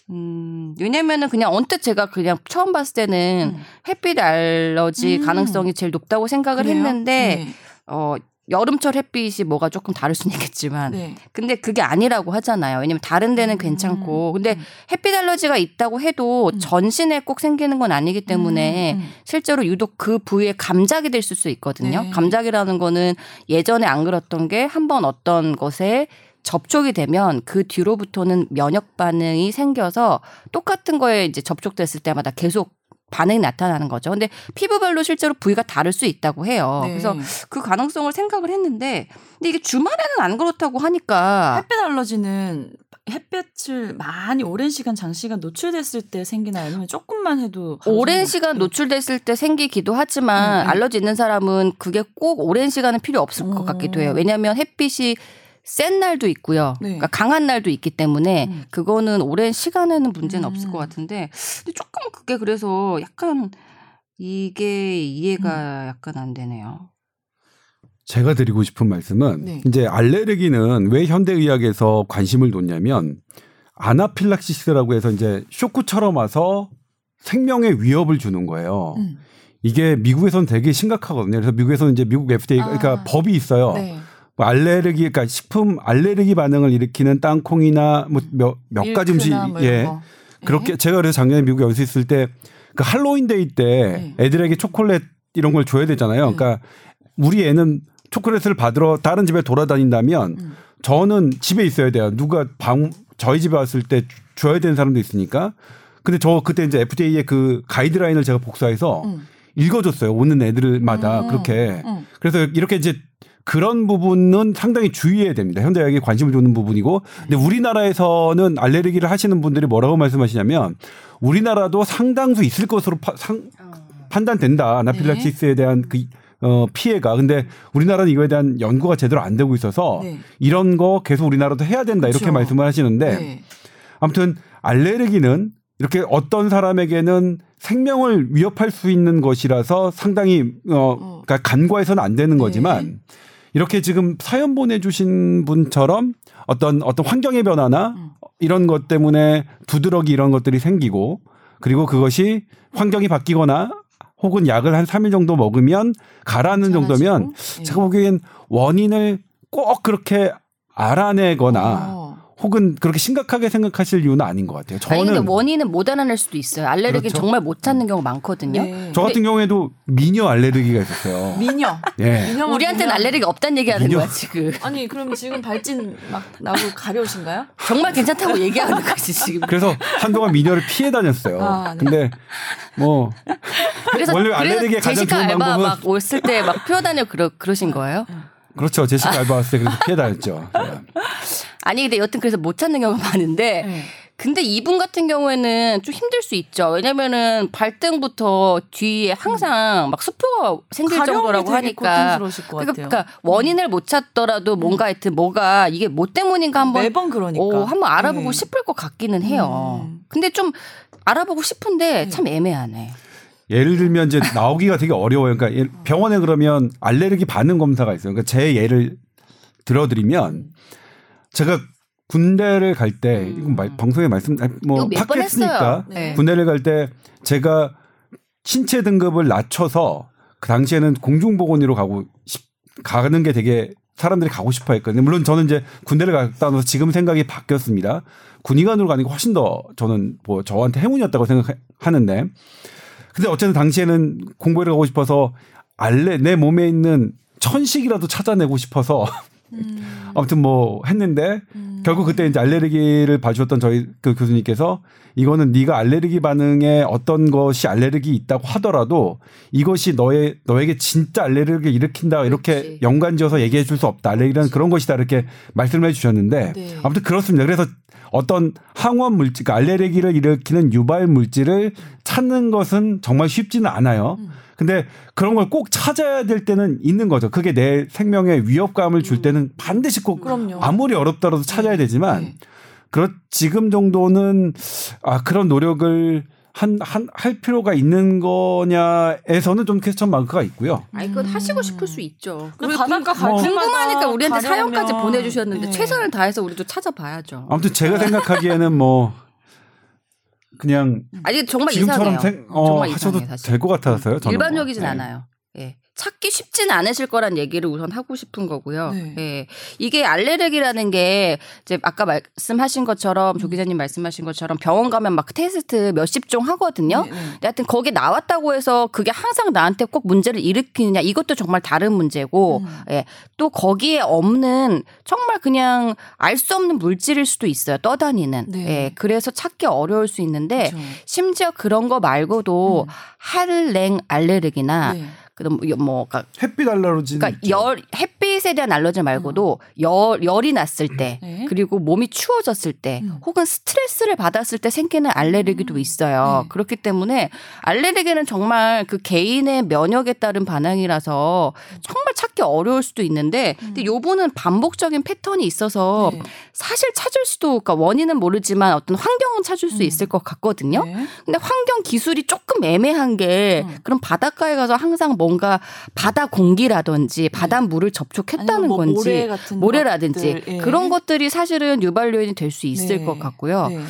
네. 음, 왜냐면은 그냥 언뜻 제가 그냥 처음 봤을 때는 음. 햇빛 알러지 음. 가능성이 제일 높다고 생각을 그래요? 했는데, 어, 여름철 햇빛이 뭐가 조금 다를 수는 있겠지만, 네. 네. 근데 그게 아니라고 하잖아요. 왜냐면 다른 데는 음. 괜찮고, 근데 음. 햇빛 알러지가 있다고 해도 음. 전신에 꼭 생기는 건 아니기 때문에 음, 음. 실제로 유독 그 부위에 감작이 될 수 있거든요. 네. 감작이라는 거는 예전에 안 그렇던 게 한 번 어떤 것에 접촉이 되면 그 뒤로부터는 면역 반응이 생겨서 똑같은 거에 이제 접촉됐을 때마다 계속 반응이 나타나는 거죠. 근데 피부별로 실제로 부위가 다를 수 있다고 해요. 네. 그래서 그 가능성을 생각을 했는데 근데 이게 주말에는 안 그렇다고 하니까 햇빛 알러지는 햇볕을 많이 오랜 시간 장시간 노출됐을 때 생기나요? 아니면 조금만 해도 오랜? 시간 노출됐을 때 생기기도 하지만 음, 음. 알러지 있는 사람은 그게 꼭 오랜 시간은 필요 없을 것 음. 같기도 해요. 왜냐하면 햇빛이 센 날도 있고요. 네. 그러니까 강한 날도 있기 때문에 음. 그거는 오랜 시간에는 문제는 음. 없을 것 같은데 근데 조금 그게 그래서 약간 이게 이해가 음. 약간 안 되네요. 제가 드리고 싶은 말씀은 네. 이제 알레르기는 왜 현대의학에서 관심을 뒀냐면 아나필락시스라고 해서 이제 쇼크처럼 와서 생명의 위협을 주는 거예요. 음. 이게 미국에서는 되게 심각하거든요. 그래서 미국에서는 이제 미국 FDA 아. 그러니까 법이 있어요. 네. 뭐 알레르기 그러니까 식품 알레르기 반응을 일으키는 땅콩이나 뭐몇 몇 가지 음식 뭐 예. 거. 그렇게 제가 그래서 작년에 미국 연수 있을 때 그 할로윈 데이 때 네. 애들에게 초콜릿 이런 걸 줘야 되잖아요. 네. 그러니까 우리 애는 초콜릿을 받으러 다른 집에 돌아다닌다면 음. 저는 집에 있어야 돼요. 누가 방 저희 집에 왔을 때 줘야 되는 사람도 있으니까. 근데 저 그때 이제 FDA의 그 가이드라인을 제가 복사해서 음. 읽어줬어요. 오는 애들마다 음. 그렇게. 음. 그래서 이렇게 이제 그런 부분은 상당히 주의해야 됩니다. 현대의학에 관심을 두는 부분이고. 근데 우리나라에서는 알레르기를 하시는 분들이 뭐라고 말씀하시냐면 우리나라도 상당수 있을 것으로 파- 상- 판단된다. 아나필락시스에 대한 그 어, 피해가. 근데 우리나라는 이거에 대한 연구가 제대로 안 되고 있어서 네. 이런 거 계속 우리나라도 해야 된다. 이렇게 그렇죠. 말씀을 하시는데 네. 아무튼 알레르기는 이렇게 어떤 사람에게는 생명을 위협할 수 있는 것이라서 상당히 어 어. 그러니까 간과해서는 안 되는 네. 거지만 이렇게 지금 사연 보내주신 분처럼 어떤 어떤 환경의 변화나 음. 이런 것 때문에 두드러기 이런 것들이 생기고 그리고 그것이 환경이 바뀌거나 혹은 약을 한 3일 정도 먹으면 가라앉는 정도면 괜찮아지고? 제가 보기엔 원인을 꼭 그렇게 알아내거나 어. 혹은 그렇게 심각하게 생각하실 이유는 아닌 것 같아요. 아니 근데 저는 원인은 못 알아낼 수도 있어요. 알레르기 그렇죠. 정말 못 찾는 경우 많거든요. 네. 저 같은 경우에도 미녀 알레르기가 있었어요. 미녀. 예. 미녀만 우리한테는 알레르기 없다는 얘기하는 미녀. 거야 지금. 아니 그럼 지금 발진 막 나고 가려우신가요? 정말 괜찮다고 얘기하는 거지 지금. 그래서 한동안 미녀를 피해 다녔어요. 아, 네. 근데 뭐 그래서 원래 그래서 알레르기의 가장 제시카 좋은 알바 방법은- 막 왔을 때막 표다녀 그러 그러신 거예요? 그렇죠. 제시카 알바 왔을 때 그래서 피해 다녔죠. 예. 아니 근데 여튼 그래서 못 찾는 경우가 많은데 네. 근데 이분 같은 경우에는 좀 힘들 수 있죠. 왜냐면은 발등부터 뒤에 항상 막 수포가 생길 정도라고 하니까 고통스러우실 것 그러니까, 같아요. 그러니까 원인을 못 찾더라도 뭔가 하여튼 뭐가 이게 뭐 때문인가 한번 매번 그러니까. 어, 한번 알아보고 네. 싶을 것 같기는 해요. 음. 근데 좀 알아보고 싶은데 네. 참 애매하네. 예를 들면 이제 나오기가 되게 어려워요. 그러니까 예- 병원에 그러면 알레르기 반응 검사가 있어요. 그러니까 제 예를 들어드리면 제가 군대를 갈 때 이건 말- 방송에 말씀 뭐 팟캐스트니까 했어요. 네. 군대를 갈 때 제가 신체 등급을 낮춰서 그 당시에는 공중보건의로 가고 싶, 가는 게 되게 사람들이 가고 싶어 했거든요. 물론 저는 이제 군대를 갔다 와서 지금 생각이 바뀌었습니다. 군의관으로 가는 게 훨씬 더 저는 뭐 저한테 행운이었다고 생각하는데 근데 어쨌든 당시에는 공부를 가고 싶어서 알레 내 몸에 있는 천식이라도 찾아내고 싶어서 아무튼 뭐 했는데 결국 그때 이제 알레르기를 봐주셨던 저희 그 교수님께서 이거는 네가 알레르기 반응에 어떤 것이 알레르기 있다고 하더라도 이것이 너의 너에게 진짜 알레르기를 일으킨다 이렇게 그렇지. 연관지어서 얘기해 줄 수 없다 알레르기는 그런 것이다 이렇게 말씀을 해주셨는데 네. 아무튼 그렇습니다. 그래서 어떤 항원 물질, 그러니까 알레르기를 일으키는 유발 물질을 찾는 것은 정말 쉽지는 않아요. 근데 그런 걸 꼭 찾아야 될 때는 있는 거죠. 그게 내 생명에 위협감을 줄 때는 반드시 꼭 그럼요. 아무리 어렵더라도 찾아야 되지만 네. 그렇 지금 정도는 아 그런 노력을 한 한 할 필요가 있는 거냐에서는 좀 퀘스천 마크가 있고요. 아니 그건 하시고 싶을 수 있죠. 그 바닷가 궁- 갈 궁금하니까 우리한테 가려면- 사연까지 보내주셨는데 네. 최선을 다해서 우리도 찾아봐야죠. 아무튼 제가 생각하기에는 뭐 그냥 아니 정말 지금처럼 이상해요. 생, 어, 정말 하셔도. 될 것 같아서요. 일반적이진 뭐. 네. 않아요. 예. 찾기 쉽진 않으실 거란 얘기를 우선 하고 싶은 거고요. 네. 예. 이게 알레르기라는 게 이제 아까 말씀하신 것처럼 음. 조 기자님 말씀하신 것처럼 병원 가면 막 테스트 몇십 종 하거든요. 네, 네. 근데 하여튼 거기 나왔다고 해서 그게 항상 나한테 꼭 문제를 일으키느냐 이것도 정말 다른 문제고 음. 예. 또 거기에 없는 정말 그냥 알 수 없는 물질일 수도 있어요. 떠다니는. 네. 예. 그래서 찾기 어려울 수 있는데 그렇죠. 심지어 그런 거 말고도 음. 한랭 알레르기나 네. 그다음 뭐 그러니까, 햇빛 알러지. 그러니까 열 햇 빛에 대한 알러지 말고도 열 열이 났을 때 네. 그리고 몸이 추워졌을 때 음. 혹은 스트레스를 받았을 때 생기는 알레르기도 있어요. 네. 그렇기 때문에 알레르기는 정말 그 개인의 면역에 따른 반응이라서 정말 찾기 어려울 수도 있는데 근데 요분은 반복적인 패턴이 있어서 네. 사실 찾을 수도 그러니까 원인은 모르지만 어떤 환경은 찾을 수 음. 있을 것 같거든요. 네. 근데 환경 기술이 조금 애매한 게 음. 그럼 바닷가에 가서 항상 뭔가 바다 공기라든지 바닷물을 접촉 했다는 네. 아니면 뭐 건지 모래 같은 모래라든지 것들, 예. 그런 것들이 사실은 유발 요인이 될 수 있을 네. 것 같고요. 네.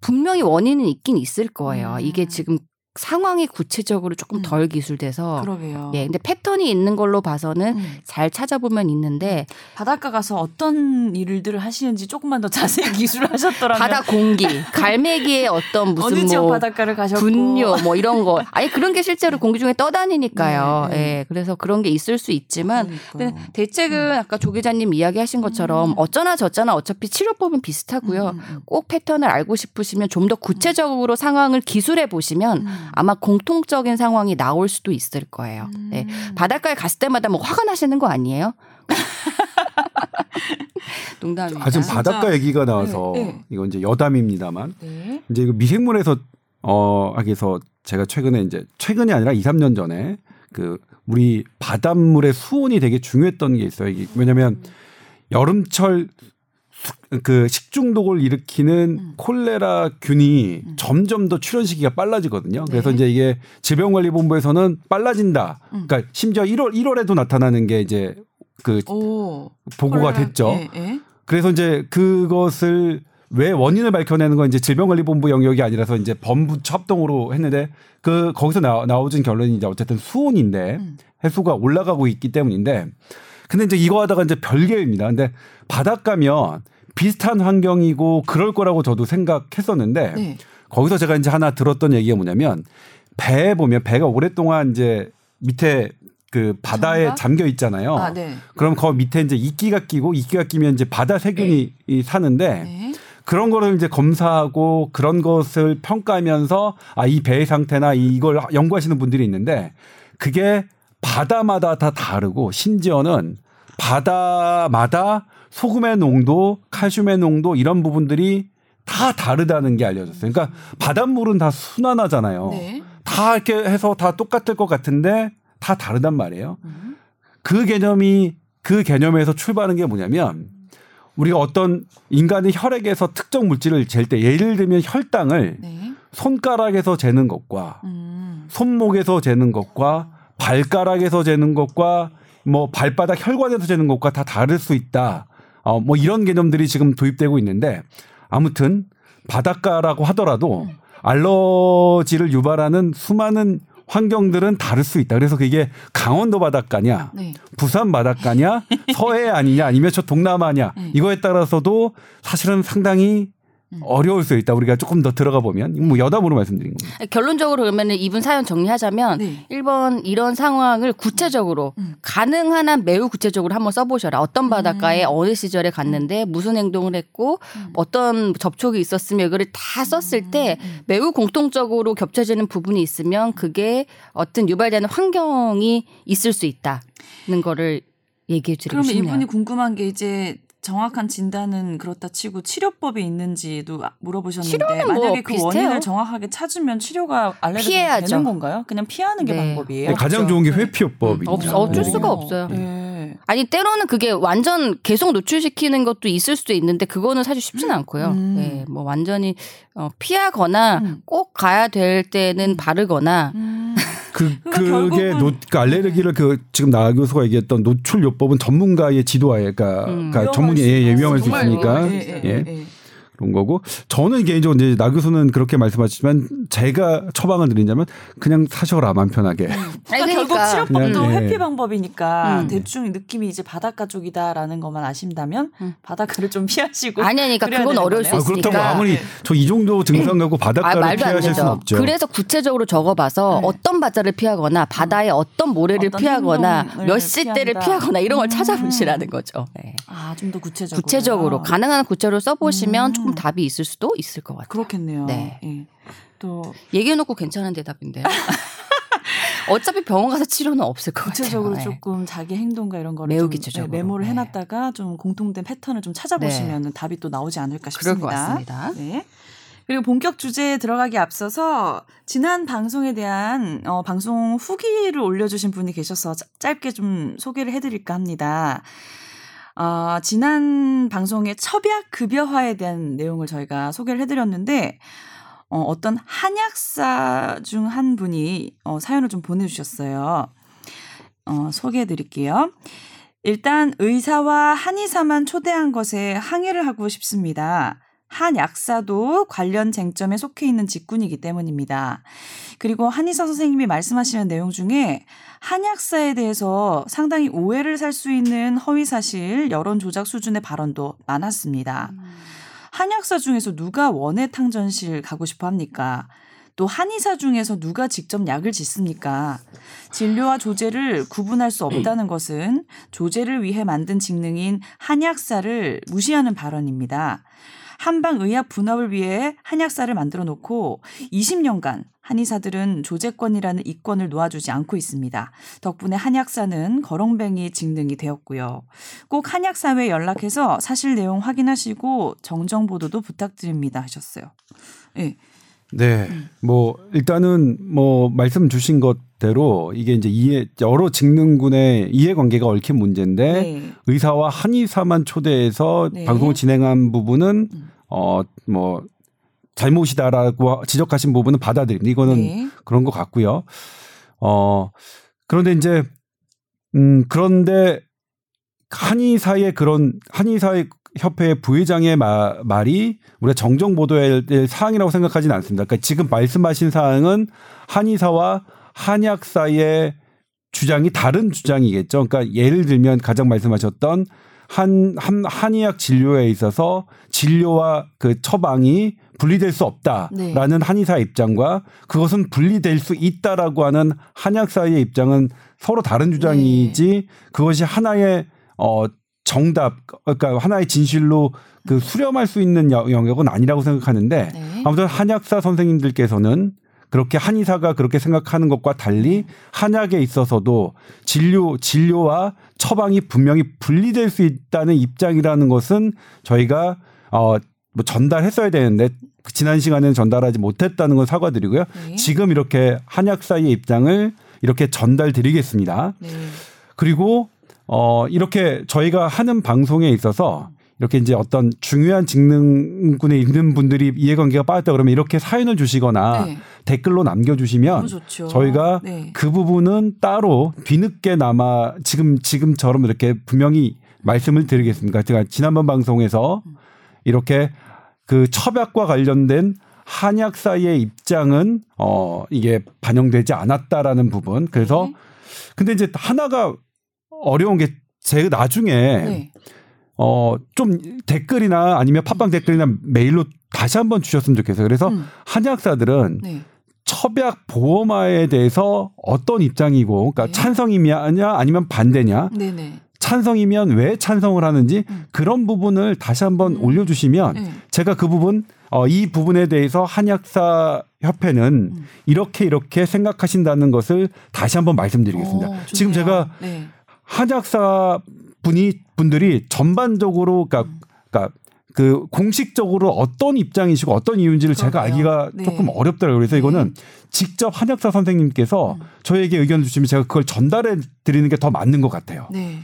분명히 원인은 있긴 있을 거예요. 음. 이게 지금 상황이 구체적으로 조금 음. 덜 기술돼서 그러게요. 예, 근데 패턴이 있는 걸로 봐서는 음. 잘 찾아보면 있는데 바닷가 가서 어떤 일들을 하시는지 조금만 더 자세히 기술을 하셨더라면 바다 공기, 갈매기의 어떤 무슨 뭐 바닷가를 가셨고 분뇨 뭐 이런 거 아니 그런 게 실제로 공기 중에 떠다니니까요. 네, 네. 예. 그래서 그런 게 있을 수 있지만 그러니까요. 근데 대책은 아까 조 기자님 이야기하신 것처럼 음. 어쩌나 저쩌나 어차피 치료법은 비슷하고요. 음, 음, 꼭 패턴을 알고 싶으시면 좀 더 구체적으로 상황을 기술해 보시면 음. 아마 공통적인 상황이 나올 수도 있을 거예요. 음. 네. 바닷가에 갔을 때마다 뭐 화가 나시는 거 아니에요? 농담입니다. 아, 지금 바닷가 진짜. 얘기가 나와서 네, 네. 이건 이제 여담입니다만 네. 이제 이거 미생물에서 어 하기서 제가 최근에 이제 최근이 아니라 2, 3년 전에 그 우리 바닷물의 수온이 되게 중요했던 게 있어요. 이게 왜냐면 여름철 수- 그 식중독을 일으키는 음. 콜레라 균이 음. 점점 더 출현 시기가 빨라지거든요. 그래서 네. 이제 이게 질병관리본부에서는 빨라진다. 음. 그러니까 심지어 1월 1월에도 나타나는 게 이제 그 오. 보고가 콜레라, 됐죠. 예, 예. 그래서 이제 그것을 왜 원인을 밝혀내는 건 이제 질병관리본부 영역이 아니라서 이제 범부 합동으로 했는데 그 거기서 나, 나오진 결론이 이제 어쨌든 수온인데 음. 해수가 올라가고 있기 때문인데 근데 이제 이거 하다가 이제 별개입니다. 근데 바닷가면 비슷한 환경이고 그럴 거라고 저도 생각했었는데 네. 거기서 제가 이제 하나 들었던 얘기가 뭐냐면 배에 보면 배가 오랫동안 이제 밑에 그 바다에 잠가? 잠겨 있잖아요. 아, 네. 그럼 그 밑에 이제 이끼가 끼고 이끼가 끼면 이제 바다 세균이 이 사는데 네. 그런 거를 이제 검사하고 그런 것을 평가하면서 아 이 배의 상태나 이걸 연구하시는 분들이 있는데 그게 바다마다 다 다르고 심지어는 바다마다 소금의 농도, 칼슘의 농도 이런 부분들이 다 다르다는 게 알려졌어요. 그러니까 바닷물은 다 순환하잖아요. 네. 다 이렇게 해서 다 똑같을 것 같은데 다 다르단 말이에요. 음. 그 개념이 그 개념에서 출발하는 게 뭐냐면 우리가 어떤 인간의 혈액에서 특정 물질을 잴 때 예를 들면 혈당을 네. 손가락에서 재는 것과 음. 손목에서 재는 것과 발가락에서 재는 것과 뭐 발바닥 혈관에서 재는 것과 다 다를 수 있다. 어, 뭐 이런 개념들이 지금 도입되고 있는데 아무튼 바닷가라고 하더라도 알러지를 유발하는 수많은 환경들은 다를 수 있다. 그래서 그게 강원도 바닷가냐, 네. 부산 바닷가냐, 서해 아니냐, 아니면 저 동남아냐 네. 이거에 따라서도 사실은 상당히 음. 어려울 수 있다. 우리가 조금 더 들어가 보면 뭐 여담으로 말씀드린 겁니다. 결론적으로 그러면 이분 사연 정리하자면 네. 1번 이런 상황을 구체적으로 음. 가능한 한 매우 구체적으로 한번 써보셔라. 어떤 바닷가에 음. 어느 시절에 갔는데 무슨 행동을 했고 음. 어떤 접촉이 있었으며 이거를 다 썼을 때 음. 매우 공통적으로 겹쳐지는 부분이 있으면 그게 어떤 유발되는 환경이 있을 수 있다는 거를 얘기해 드리고 그러면 싶네요. 이분이 궁금한 게 이제 정확한 진단은 그렇다 치고 치료법이 있는지도 물어보셨는데 치료는 뭐 만약에 그 비슷해요. 원인을 정확하게 찾으면 치료가 알레르기 피해야죠. 되는 건가요? 그냥 피하는 게 네. 방법이에요. 네, 가장 좋은 게 회피요법입니다. 없- 어쩔 네. 수가 없어요. 네. 아니 때로는 그게 완전 계속 노출시키는 것도 있을 수도 있는데 그거는 사실 쉽지는 않고요. 음. 네, 뭐 완전히 어, 피하거나 음. 꼭 가야 될 때는 바르거나 음. 그 그러니까 그게 결국은- 노, 그 알레르기를 그 지금 나 교수가 얘기했던 노출요법은 전문가의 지도하에 그러니까, 음. 그러니까 전문이 예, 예, 위험할 수 있으니까. 예, 예, 예, 예. 그런 거고 저는 개인적으로 이제 나 교수는 그렇게 말씀하시지만 제가 처방을 드린다면 그냥 사셔라 마음 편하게 아니, 그러니까 결국 그러니까. 치료법도 그냥, 예. 회피 방법이니까 음. 대충 느낌이 이제 바닷가 쪽이다라는 것만 아신다면 음. 바닷가를 좀 피하시고 아니 그러니까 그래야 그건 어려울 수 아, 거네요. 있으니까. 그렇다고 아무리 저이 정도 증상 갖고 아, 바닷가를 안 피하실 수는 되죠. 없죠. 그래서 구체적으로 적어봐서 네. 어떤 바다를 피하거나 바다의 어떤 모래를 어떤 피하거나 몇 시대를. 피하거나 이런 걸 음. 찾아보시라는 거죠. 네. 아, 좀 더 구체적으로. 구체적으로 가능한 구체로 써보시면 음. 조금 답이 있을 수도 있을 것 같아요. 그렇겠네요. 네. 예. 또 얘기해놓고 괜찮은 대답인데. 어차피 병원 가서 치료는 없을 것 구체적으로 같아요. 네. 조금 자기 행동과 이런 거를 매우 좀, 구체적으로. 네, 메모를 네. 해놨다가 좀 공통된 패턴을 좀 찾아보시면 답이 또 나오지 않을까 그럴 싶습니다. 것 같습니다. 네. 그리고 본격 주제에 들어가기 앞서서 지난 방송에 대한 어, 방송 후기를 올려주신 분이 계셔서 짜- 짧게 좀 소개를 해드릴까 합니다. 어, 지난 방송의 첩약 급여화에 대한 내용을 저희가 소개를 해드렸는데 어, 어떤 한약사 중 한 분이 어, 사연을 좀 보내주셨어요. 어, 소개해드릴게요. 일단 의사와 한의사만 초대한 것에 항의를 하고 싶습니다. 한 약사도 관련 쟁점에 속해 있는 직군이기 때문입니다. 그리고 한의사 선생님이 말씀하시는 내용 중에 한약사에 대해서 상당히 오해를 살 수 있는 허위사실, 여론 조작 수준의 발언도 많았습니다. 한약사 중에서 누가 원예 탕전실 가고 싶어 합니까? 또 한의사 중에서 누가 직접 약을 짓습니까? 진료와 조제를 구분할 수 없다는 것은 조제를 위해 만든 직능인 한약사를 무시하는 발언입니다. 한방 의학 분업을 위해 한약사를 만들어 놓고 20년간 한의사들은 조제권이라는 이권을 놓아주지 않고 있습니다. 덕분에 한약사는 거렁뱅이 직능이 되었고요. 꼭 한약사회에 연락해서 사실 내용 확인하시고 정정 보도도 부탁드립니다 하셨어요. 예. 네. 뭐 일단은 뭐 말씀 주신 것대로 이게 이제 이해 여러 직능군의 이해 관계가 얽힌 문제인데 네. 의사와 한의사만 초대해서 네. 방송을 진행한 부분은 음. 어뭐 잘못이다라고 지적하신 부분은 받아들입니다. 이거는 네. 그런 것 같고요. 어 그런데 이제 음 그런데 한의사의 그런 한의사의 협회 부회장의 마, 말이 우리가 정정 보도해야 될 사항이라고 생각하지는 않습니다. 그러니까 지금 말씀하신 사항은 한의사와 한약 사의 주장이 다른 주장이겠죠. 그러니까 예를 들면 가장 말씀하셨던 한, 한 한의학 진료에 있어서 진료와 그 처방이 분리될 수 없다라는 네. 한의사 입장과 그것은 분리될 수 있다라고 하는 한약사의 입장은 서로 다른 주장이지 그것이 하나의 어 정답 그러니까 하나의 진실로 그 수렴할 수 있는 여- 영역은 아니라고 생각하는데 네. 아무튼 한약사 선생님들께서는 그렇게 한의사가 그렇게 생각하는 것과 달리 한약에 있어서도 진료 진료와 처방이 분명히 분리될 수 있다는 입장이라는 것은 저희가 어 뭐 전달했어야 되는데 지난 시간에는 전달하지 못했다는 건 사과드리고요. 네. 지금 이렇게 한약사의 입장을 이렇게 전달드리겠습니다. 네. 그리고 어 이렇게 저희가 하는 방송에 있어서 이렇게 이제 어떤 중요한 직능군에 있는 분들이 이해관계가 빠졌다 그러면 이렇게 사연을 주시거나 네. 댓글로 남겨주시면. 저희가 네. 그 부분은 따로 뒤늦게나마 지금 지금처럼 이렇게 분명히 말씀을 드리겠습니다. 제가 지난번 방송에서 이렇게 그 첩약과 관련된 한약사의 입장은 어 이게 반영되지 않았다라는 부분. 그래서 네. 근데 이제 하나가 어려운 게 제 나중에 네. 어 좀 댓글이나 아니면 팟빵 댓글이나 메일로 다시 한번 주셨으면 좋겠어요. 그래서 음. 한약사들은 네. 첩약 보호마에 대해서 어떤 입장이고, 그러니까 네. 찬성이냐 아니면 반대냐, 네네. 찬성이면 왜 찬성을 하는지 음. 그런 부분을 다시 한번 음. 올려주시면 네. 제가 그 부분 어, 이 부분에 대해서 한약사 협회는 음. 이렇게 이렇게 생각하신다는 것을 다시 한번 말씀드리겠습니다. 오. 지금 제가 네. 한약사 분이 분들이 전반적으로 그러니까, 음. 그러니까 그 공식적으로 어떤 입장이시고 어떤 이유인지를 제가 그러게요. 알기가 네. 조금 어렵더라고요. 그래서 네. 이거는 직접 한약사 선생님께서 음. 저에게 의견 주시면 제가 그걸 전달해 드리는 게 더 맞는 것 같아요. 네.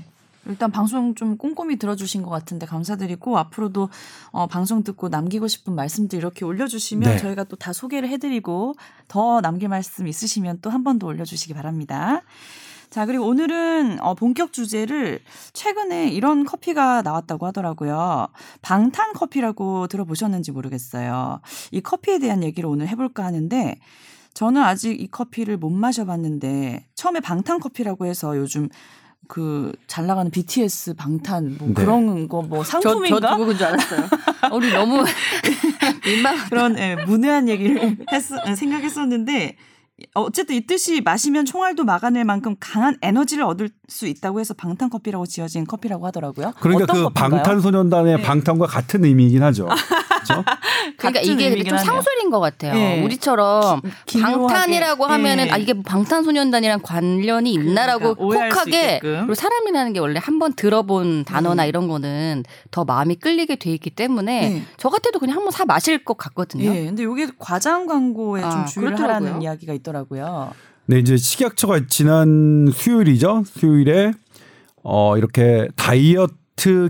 일단 방송 좀 꼼꼼히 들어주신 것 같은데 감사드리고 앞으로도 어, 방송 듣고 남기고 싶은 말씀들 이렇게 올려주시면 네. 저희가 또 다 소개를 해드리고 더 남길 말씀 있으시면 또 한 번 더 올려주시기 바랍니다. 자 그리고 오늘은 어, 본격 주제를 최근에 이런 커피가 나왔다고 하더라고요. 방탄 커피라고 들어보셨는지 모르겠어요. 이 커피에 대한 얘기를 오늘 해볼까 하는데 저는 아직 이 커피를 못 마셔봤는데 처음에 방탄 커피라고 해서 요즘 그잘 나가는 BTS 방탄 뭐 네. 그런 거뭐 저, 상품인가 저 그건 줄 알았어요. 우리 너무 민망. 그런 예, 문외한 얘기를 했, 생각했었는데 어쨌든 이 뜻이 마시면 총알도 막아낼 만큼 강한 에너지를 얻을 수 있다고 해서 방탄 커피라고 지어진 커피라고 하더라고요. 그러니까 그? 방탄소년단의 네. 방탄과 같은 의미이긴 하죠. 그렇죠? 그러니까 이게 의미긴 좀. 상술인 것 같아요. 예. 우리처럼 기-. 방탄이라고 하면은 예. 아 이게 뭐 방탄소년단이랑 관련이 있나라고 그러니까 혹하게. 그리고 사람이라는 게 원래 한 번 들어본 단어나 음. 이런 거는 더 마음이 끌리게 돼 있기 때문에 네. 저 같아도 그냥 한번 사 마실 것 같거든요. 예, 근데 이게 과장 광고에 좀 아, 주의를 그렇더라고요. 하라는 이야기가 있더라고요. 네, 이제 식약처가 지난 수요일이죠. 수요일에 어 이렇게 다이어트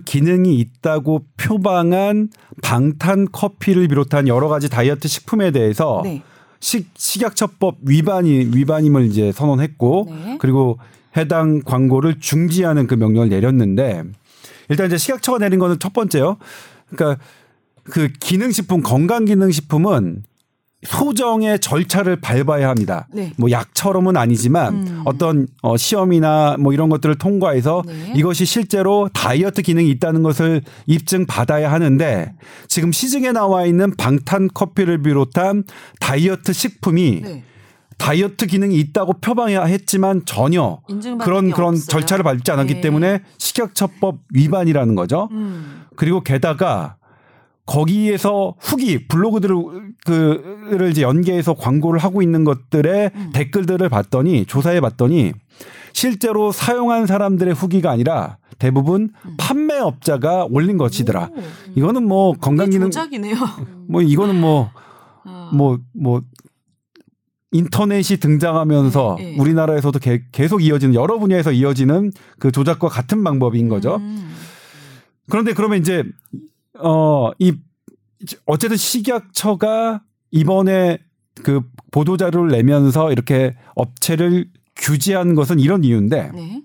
기능이 있다고 표방한 방탄 커피를 비롯한 여러 가지 다이어트 식품에 대해서 네. 식 식약처법 위반이 위반임을 이제 선언했고 네. 그리고 해당 광고를 중지하는 그 명령을 내렸는데 일단 이제 식약처가 내린 거는 첫 번째요. 그러니까 그 기능식품 건강기능식품은 소정의 절차를 밟아야 합니다. 네. 뭐 약처럼은 아니지만 음. 어떤 어 시험이나 뭐 이런 것들을 통과해서 네. 이것이 실제로 다이어트 기능이 있다는 것을 입증 받아야 하는데 지금 시중에 나와 있는 방탄 커피를 비롯한 다이어트 식품이 네. 다이어트 기능이 있다고 표방해야 했지만 전혀 그런 게 그런 없어요. 절차를 밟지 않았기 네. 때문에 식약처법 위반이라는 거죠. 음. 그리고 게다가 거기에서 후기 블로그들을 그를 이제 연계해서 광고를 하고 있는 것들의 음. 댓글들을 봤더니 조사해 봤더니 실제로 사용한 사람들의 후기가 아니라 대부분 판매업자가 올린 것이더라. 음. 오. 이거는 뭐 건강기능 조작이네요. 뭐 이거는 뭐 아. 뭐, 뭐, 인터넷이 등장하면서 네, 네. 우리나라에서도 개- 계속 이어지는 여러 분야에서 이어지는 그 조작과 같은 방법인 거죠. 음. 그런데 그러면 이제, 어, 이, 어쨌든 식약처가 이번에 그 보도 자료를 내면서 이렇게 업체를 규제한 것은 이런 이유인데 네.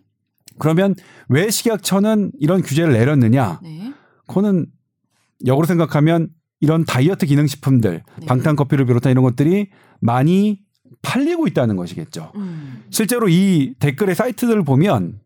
그러면 왜 식약처는 이런 규제를 내렸느냐? 네. 그거는 역으로 생각하면 이런 다이어트 기능 식품들, 네. 방탄 커피를 비롯한 이런 것들이 많이 팔리고 있다는 것이겠죠. 음. 실제로 이 댓글의 사이트들을 보면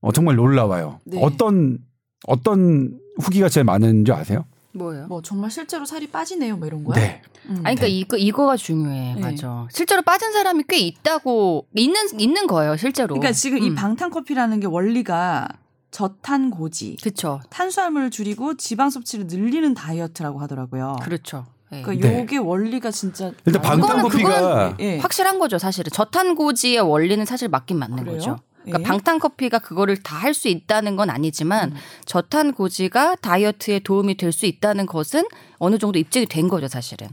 어, 정말 놀라워요. 네. 어떤 어떤 후기가 제일 많은 줄 아세요? 뭐예요? 뭐 정말 실제로 살이 빠지네요, 뭐 이런 거야? 네. 음. 아니 그러니까 이거 이거가 중요해. 네. 맞아. 실제로 빠진 사람이 꽤 있다고 있는 있는 거예요, 실제로. 그러니까 지금 이 음. 방탄 커피라는 게 원리가 저탄 고지, 그렇죠. 탄수화물을 줄이고 지방 섭취를 늘리는 다이어트라고 하더라고요. 그렇죠. 예. 그러니까 네. 요게 원리가 진짜 일단 방탄 커피가 예. 확실한 거죠, 사실은. 저탄 고지의 원리는 사실 맞긴 맞는 그래요? 거죠. 그러니까 예. 방탄 커피가 그거를 다 할 수 있다는 건 아니지만 음. 저탄 고지가 다이어트에 도움이 될 수 있다는 것은 어느 정도 입증이 된 거죠, 사실은.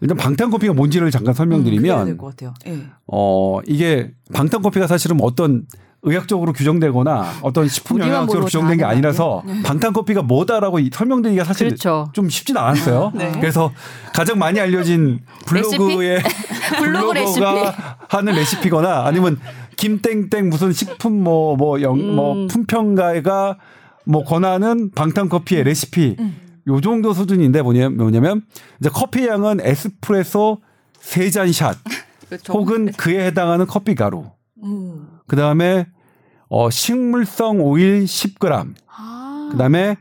일단 방탄 커피가 뭔지를 잠깐 음, 설명드리면 될것 같아요. 예. 어 이게 방탄 커피가 사실은 어떤 의학적으로 규정되거나 어떤 식품 영양학적으로 규정된 게 아니라서 방탄 커피가 뭐다라고 이- 설명드리기가 사실 그렇죠. 좀 쉽진 않았어요. 네. 그래서 가장 많이 알려진 블로그의 블로그 블로거가 하는 레시피거나 아니면 김땡땡 무슨 식품 뭐뭐영뭐 음. 품평가가 뭐 권하는 방탄 커피의 레시피 요 정도 수준인데 뭐냐면, 뭐냐면 이제 커피 양은 에스프레소 세 잔샷 그렇죠. 혹은 그에 해당하는 커피 가루. 음. 그 다음에 어 식물성 오일 10g. 아. 그 다음에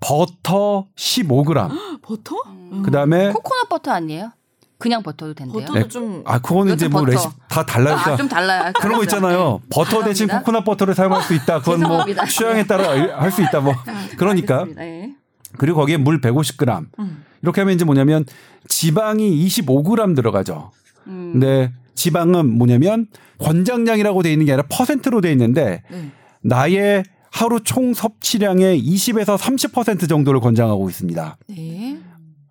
버터 15g. 버터? 음. 그 다음에 코코넛 버터 아니에요? 그냥 버터도 된대요. 버터도 네. 좀 아 그거는 이제 뭐 버터. 레시피 다 달라니까 아, 좀 달라요. 그런 거 있잖아요. 버터 대신 죄송합니다. 코코넛 버터를 사용할 수 있다. 그건 뭐. 취향에 따라 할 수 있다. 뭐 그러니까 알겠습니다. 예. 그리고 거기에 물 150g. 음. 이렇게 하면 이제 뭐냐면 지방이 25g 들어가죠. 음. 근데 지방은 뭐냐면 권장량이라고 돼 있는 게 아니라 퍼센트로 돼 있는데 네. 나의 하루 총 섭취량의 20에서 30% 정도를 권장하고 있습니다. 네.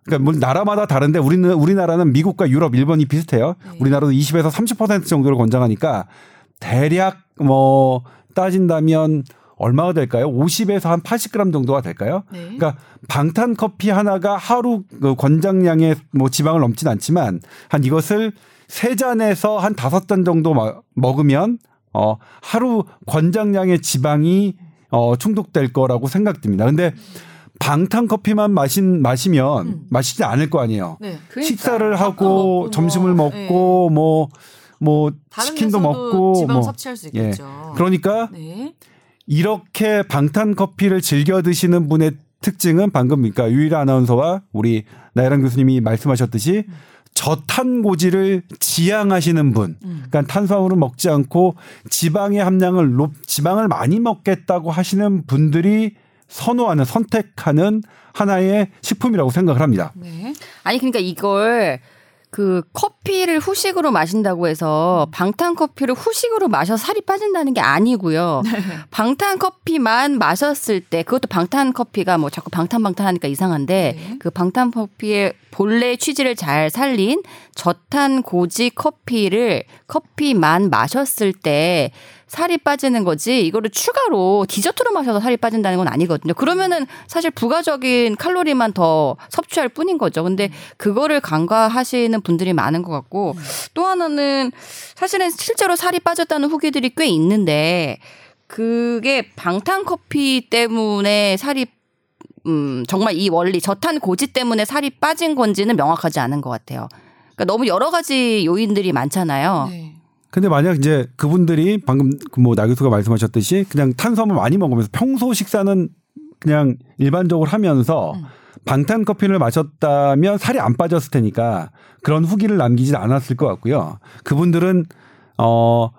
그러니까 뭐 나라마다 다른데 우리는 우리나라는 미국과 유럽, 일본이 비슷해요. 네. 우리나라도 20에서 30% 정도를 권장하니까 대략 뭐 따진다면 얼마가 될까요? 50에서 한 80g 정도가 될까요? 네. 그러니까 방탄 커피 하나가 하루 그 권장량의 뭐 지방을 넘진 않지만 한 이것을 세 잔에서 한 다섯 잔 정도 마- 먹으면 어 하루 권장량의 지방이 어 충족될 거라고 생각됩니다. 근데 방탄 커피만 마신 마시면 음. 마시지 않을 거 아니에요. 네. 그러니까. 식사를 하고 먹고 점심을 뭐, 먹고 뭐뭐 다른 치킨도 먹고 지방 뭐 섭취할 수 예. 있겠죠. 그러니까 네. 이렇게 방탄 커피를 즐겨 드시는 분의 특징은 방금 그러니까 유일한 아나운서와 우리 나혜랑 교수님이 말씀하셨듯이 저탄고지를 지향하시는 분, 음. 그러니까 탄수화물을 먹지 않고 지방의 함량을 높, 지방을 많이 먹겠다고 하시는 분들이 선호하는 선택하는 하나의 식품이라고 생각을 합니다. 네. 아니 그러니까 이걸 그 커피를 후식으로 마신다고 해서 방탄 커피를 후식으로 마셔서 살이 빠진다는 게 아니고요. 방탄 커피만 마셨을 때 그것도 방탄 커피가 뭐 자꾸 방탄 방탄 하니까 이상한데 네. 그 방탄 커피의 본래 취지를 잘 살린 저탄 고지 커피를 커피만 마셨을 때 살이 빠지는 거지 이거를 추가로 디저트로 마셔서 살이 빠진다는 건 아니거든요. 그러면은 사실 부가적인 칼로리만 더 섭취할 뿐인 거죠. 근데 그거를 간과하시는 분들이 많은 것 같고 또 하나는 사실은 실제로 살이 빠졌다는 후기들이 꽤 있는데 그게 방탄 커피 때문에 살이 음 정말 이 원리 저탄 고지 때문에 살이 빠진 건지는 명확하지 않은 것 같아요. 그러니까 너무 여러 가지 요인들이 많잖아요. 네. 근데 만약 이제 그분들이 방금 뭐 나 교수가 말씀하셨듯이 그냥 탄수화물 많이 먹으면서 평소 식사는 그냥 일반적으로 하면서 음. 방탄 커피를 마셨다면 살이 안 빠졌을 테니까 그런 후기를 남기지 않았을 것 같고요. 그분들은 어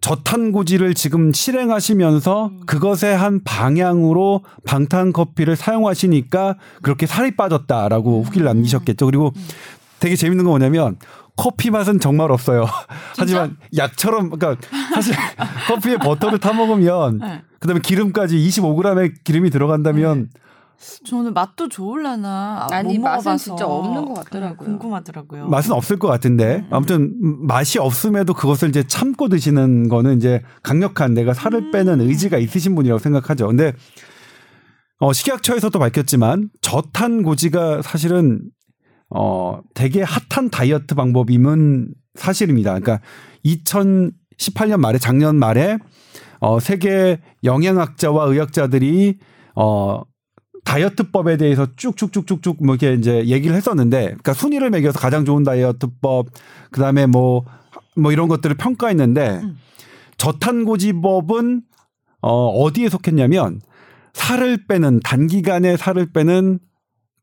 저탄고지를 지금 실행하시면서 그것의 한 방향으로 방탄 커피를 사용하시니까 그렇게 살이 빠졌다라고 후기를 남기셨겠죠. 그리고 되게 재밌는 건 뭐냐면 커피 맛은 정말 없어요. 하지만 약처럼 그러니까 사실 커피에 버터를 타 먹으면 네. 그다음에 기름까지 25g의 기름이 들어간다면 저는 맛도 좋을라나 아, 아니, 못 맛은 진짜 없는 것 같더라고요. 네, 궁금하더라고요. 맛은 없을 것 같은데 아무튼 맛이 없음에도 그것을 이제 참고 드시는 거는 이제 강력한 내가 살을 빼는 의지가 있으신 분이라고 생각하죠. 근데 어 식약처에서도 밝혔지만 저탄 고지가 사실은 어 되게 핫한 다이어트 방법임은 사실입니다. 그러니까 2018년 말에 작년 말에 어 세계 영양학자와 의학자들이 어 다이어트법에 대해서 쭉쭉쭉쭉쭉 뭐 이렇게 이제 얘기를 했었는데, 그러니까 순위를 매겨서 가장 좋은 다이어트법, 그 다음에 뭐, 뭐 이런 것들을 평가했는데, 음. 저탄고지법은 어, 어디에 속했냐면, 살을 빼는, 단기간에 살을 빼는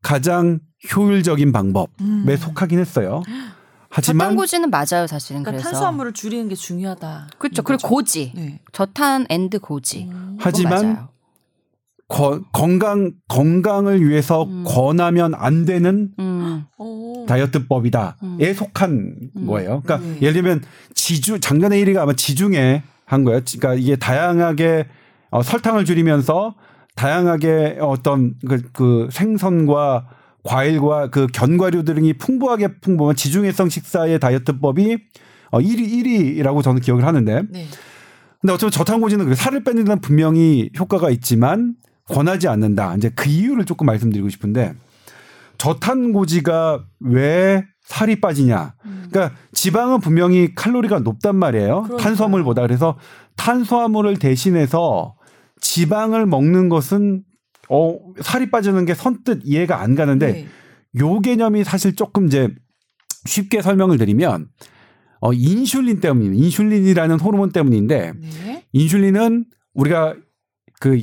가장 효율적인 방법에 음. 속하긴 했어요. 하지만, 저탄 고지는 맞아요, 사실은 그러니까 그래서 탄수화물을 줄이는 게 중요하다. 그렇죠. 그리고 고지, 네. 저탄 and 고지. 음. 하지만 맞아요. 거- 건강, 건강을 위해서 음. 권하면 안 되는 음. 오. 음. 다이어트법이다에 속한 음. 거예요. 그러니까 네. 예를 들면 지주 작년에 1위가 아마 지중해 한 거예요. 그러니까 이게 다양하게 어, 설탕을 줄이면서 다양하게 어떤 그, 그 생선과 과일과 그 견과류 등이 풍부하게 풍부한 지중해성 식사의 다이어트법이 어 1위 1위라고 저는 기억을 하는데 네. 근데 어차피 저탄고지는 그래 살을 빼는 데는 분명히 효과가 있지만 권하지 않는다. 이제 그 이유를 조금 말씀드리고 싶은데 저탄고지가 왜 살이 빠지냐? 그러니까 지방은 분명히 칼로리가 높단 말이에요. 그러니까요. 탄수화물보다 그래서 탄수화물을 대신해서 지방을 먹는 것은 어 살이 빠지는 게 선뜻 이해가 안 가는데 네. 요 개념이 사실 조금 이제 쉽게 설명을 드리면 어 인슐린 때문입니다. 인슐린이라는 호르몬 때문인데 네. 인슐린은 우리가 그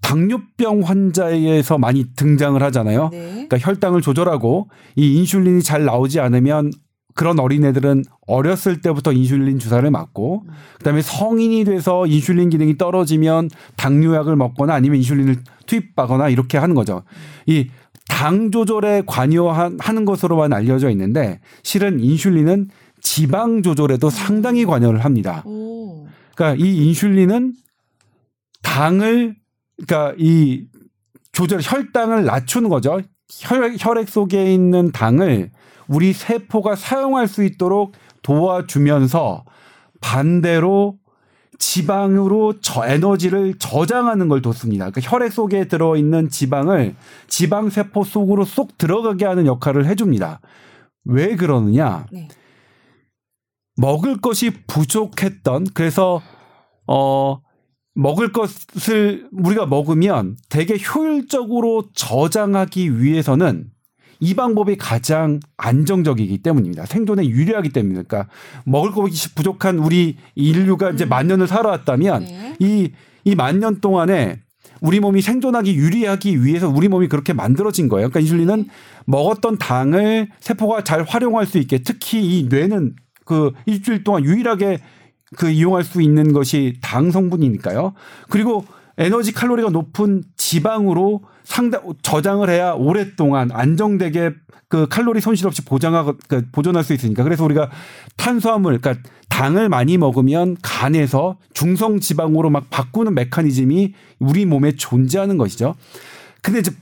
당뇨병 환자에서 많이 등장을 하잖아요. 네. 그러니까 혈당을 조절하고 이 인슐린이 잘 나오지 않으면 그런 어린애들은 어렸을 때부터 인슐린 주사를 맞고 그다음에 성인이 돼서 인슐린 기능이 떨어지면 당뇨약을 먹거나 아니면 인슐린을 투입하거나 이렇게 하는 거죠. 이 당 조절에 관여한 하는 것으로만 알려져 있는데 실은 인슐린은 지방 조절에도 상당히 관여를 합니다. 오. 그러니까 이 인슐린은 당을 그러니까 이 조절 혈당을 낮추는 거죠. 혈, 혈액 속에 있는 당을 우리 세포가 사용할 수 있도록 도와주면서 반대로 지방으로 저 에너지를 저장하는 걸 돕습니다. 그러니까 혈액 속에 들어 있는 지방을 지방 세포 속으로 쏙 들어가게 하는 역할을 해줍니다. 왜 그러느냐? 네. 먹을 것이 부족했던 그래서 어 먹을 것을 우리가 먹으면 되게 효율적으로 저장하기 위해서는 이 방법이 가장 안정적이기 때문입니다. 생존에 유리하기 때문입니다. 그러니까 먹을 것이 부족한 우리 인류가 이제 만 년을 살아왔다면 네. 이이 만 년 동안에 우리 몸이 생존하기 유리하기 위해서 우리 몸이 그렇게 만들어진 거예요. 그러니까 인슐린은 먹었던 당을 세포가 잘 활용할 수 있게 특히 이 뇌는 그 일주일 동안 유일하게 그 이용할 수 있는 것이 당 성분이니까요. 그리고 에너지 칼로리가 높은 지방으로 상당 저장을 해야 오랫동안 안정되게 그 칼로리 손실 없이 보장하고 그 보존할 수 있으니까 그래서 우리가 탄수화물 그러니까 당을 많이 먹으면 간에서 중성 지방으로 막 바꾸는 메커니즘이 우리 몸에 존재하는 것이죠. 근데 이제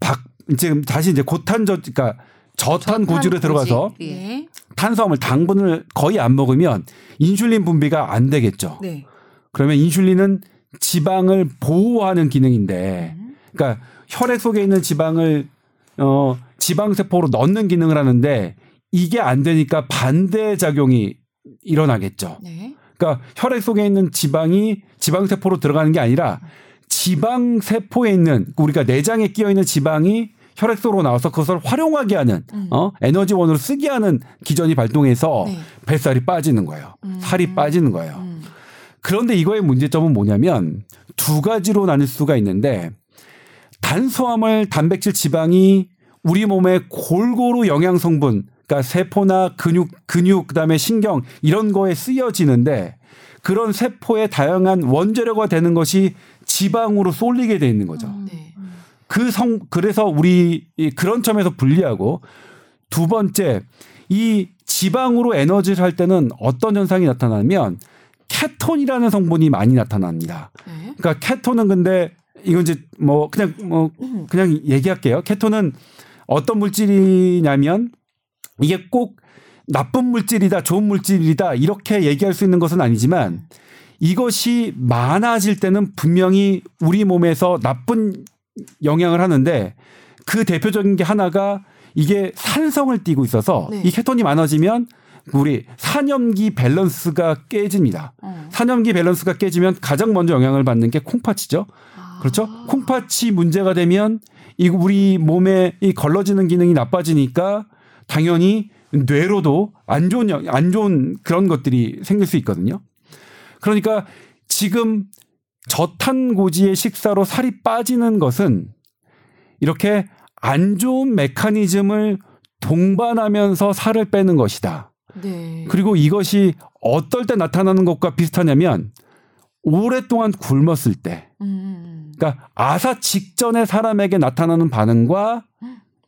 박 지금 다시 이제 고탄저 그러니까 저탄 고지로 들어가서 예. 네. 탄수화물 당분을 거의 안 먹으면 인슐린 분비가 안 되겠죠. 네. 그러면 인슐린은 지방을 보호하는 기능인데, 그러니까 혈액 속에 있는 지방을 어 지방 세포로 넣는 기능을 하는데 이게 안 되니까 반대 작용이 일어나겠죠. 네. 그러니까 혈액 속에 있는 지방이 지방 세포로 들어가는 게 아니라 지방 세포에 있는 우리가 내장에 끼어 있는 지방이 혈액 속으로 나와서 그것을 활용하게 하는 어 에너지원으로 쓰게 하는 기전이 발동해서 네. 뱃살이 빠지는 거예요. 살이 빠지는 거예요. 그런데 이거의 문제점은 뭐냐면 두 가지로 나눌 수가 있는데 탄수화물, 단백질, 지방이 우리 몸에 골고루 영양 성분, 그러니까 세포나 근육, 근육 그다음에 신경 이런 거에 쓰여지는데 그런 세포의 다양한 원재료가 되는 것이 지방으로 쏠리게 돼 있는 거죠. 네. 그성 그래서 우리 이 그런 점에서 불리하고 두 번째 이 지방으로 에너지를 할 때는 어떤 현상이 나타나면 케톤이라는 성분이 많이 나타납니다. 네. 그러니까 케톤은 근데 이건 이제 뭐 그냥 뭐 그냥 얘기할게요. 케톤은 어떤 물질이냐면 이게 꼭 나쁜 물질이다, 좋은 물질이다 이렇게 얘기할 수 있는 것은 아니지만 이것이 많아질 때는 분명히 우리 몸에서 나쁜 영향을 하는데 그 대표적인 게 하나가 이게 산성을 띠고 있어서 네. 이 케톤이 많아지면 우리 산염기 밸런스가 깨집니다. 어. 산염기 밸런스가 깨지면 가장 먼저 영향을 받는 게 콩팥이죠. 아. 그렇죠? 콩팥이 문제가 되면 이 우리 몸에 이 걸러지는 기능이 나빠지니까 당연히 뇌로도 안 좋은 영- 안 좋은 그런 것들이 생길 수 있거든요. 그러니까 지금 저탄고지의 식사로 살이 빠지는 것은 이렇게 안 좋은 메커니즘을 동반하면서 살을 빼는 것이다. 네. 그리고 이것이 어떨 때 나타나는 것과 비슷하냐면 오랫동안 굶었을 때, 음. 그러니까 아사 직전에 사람에게 나타나는 반응과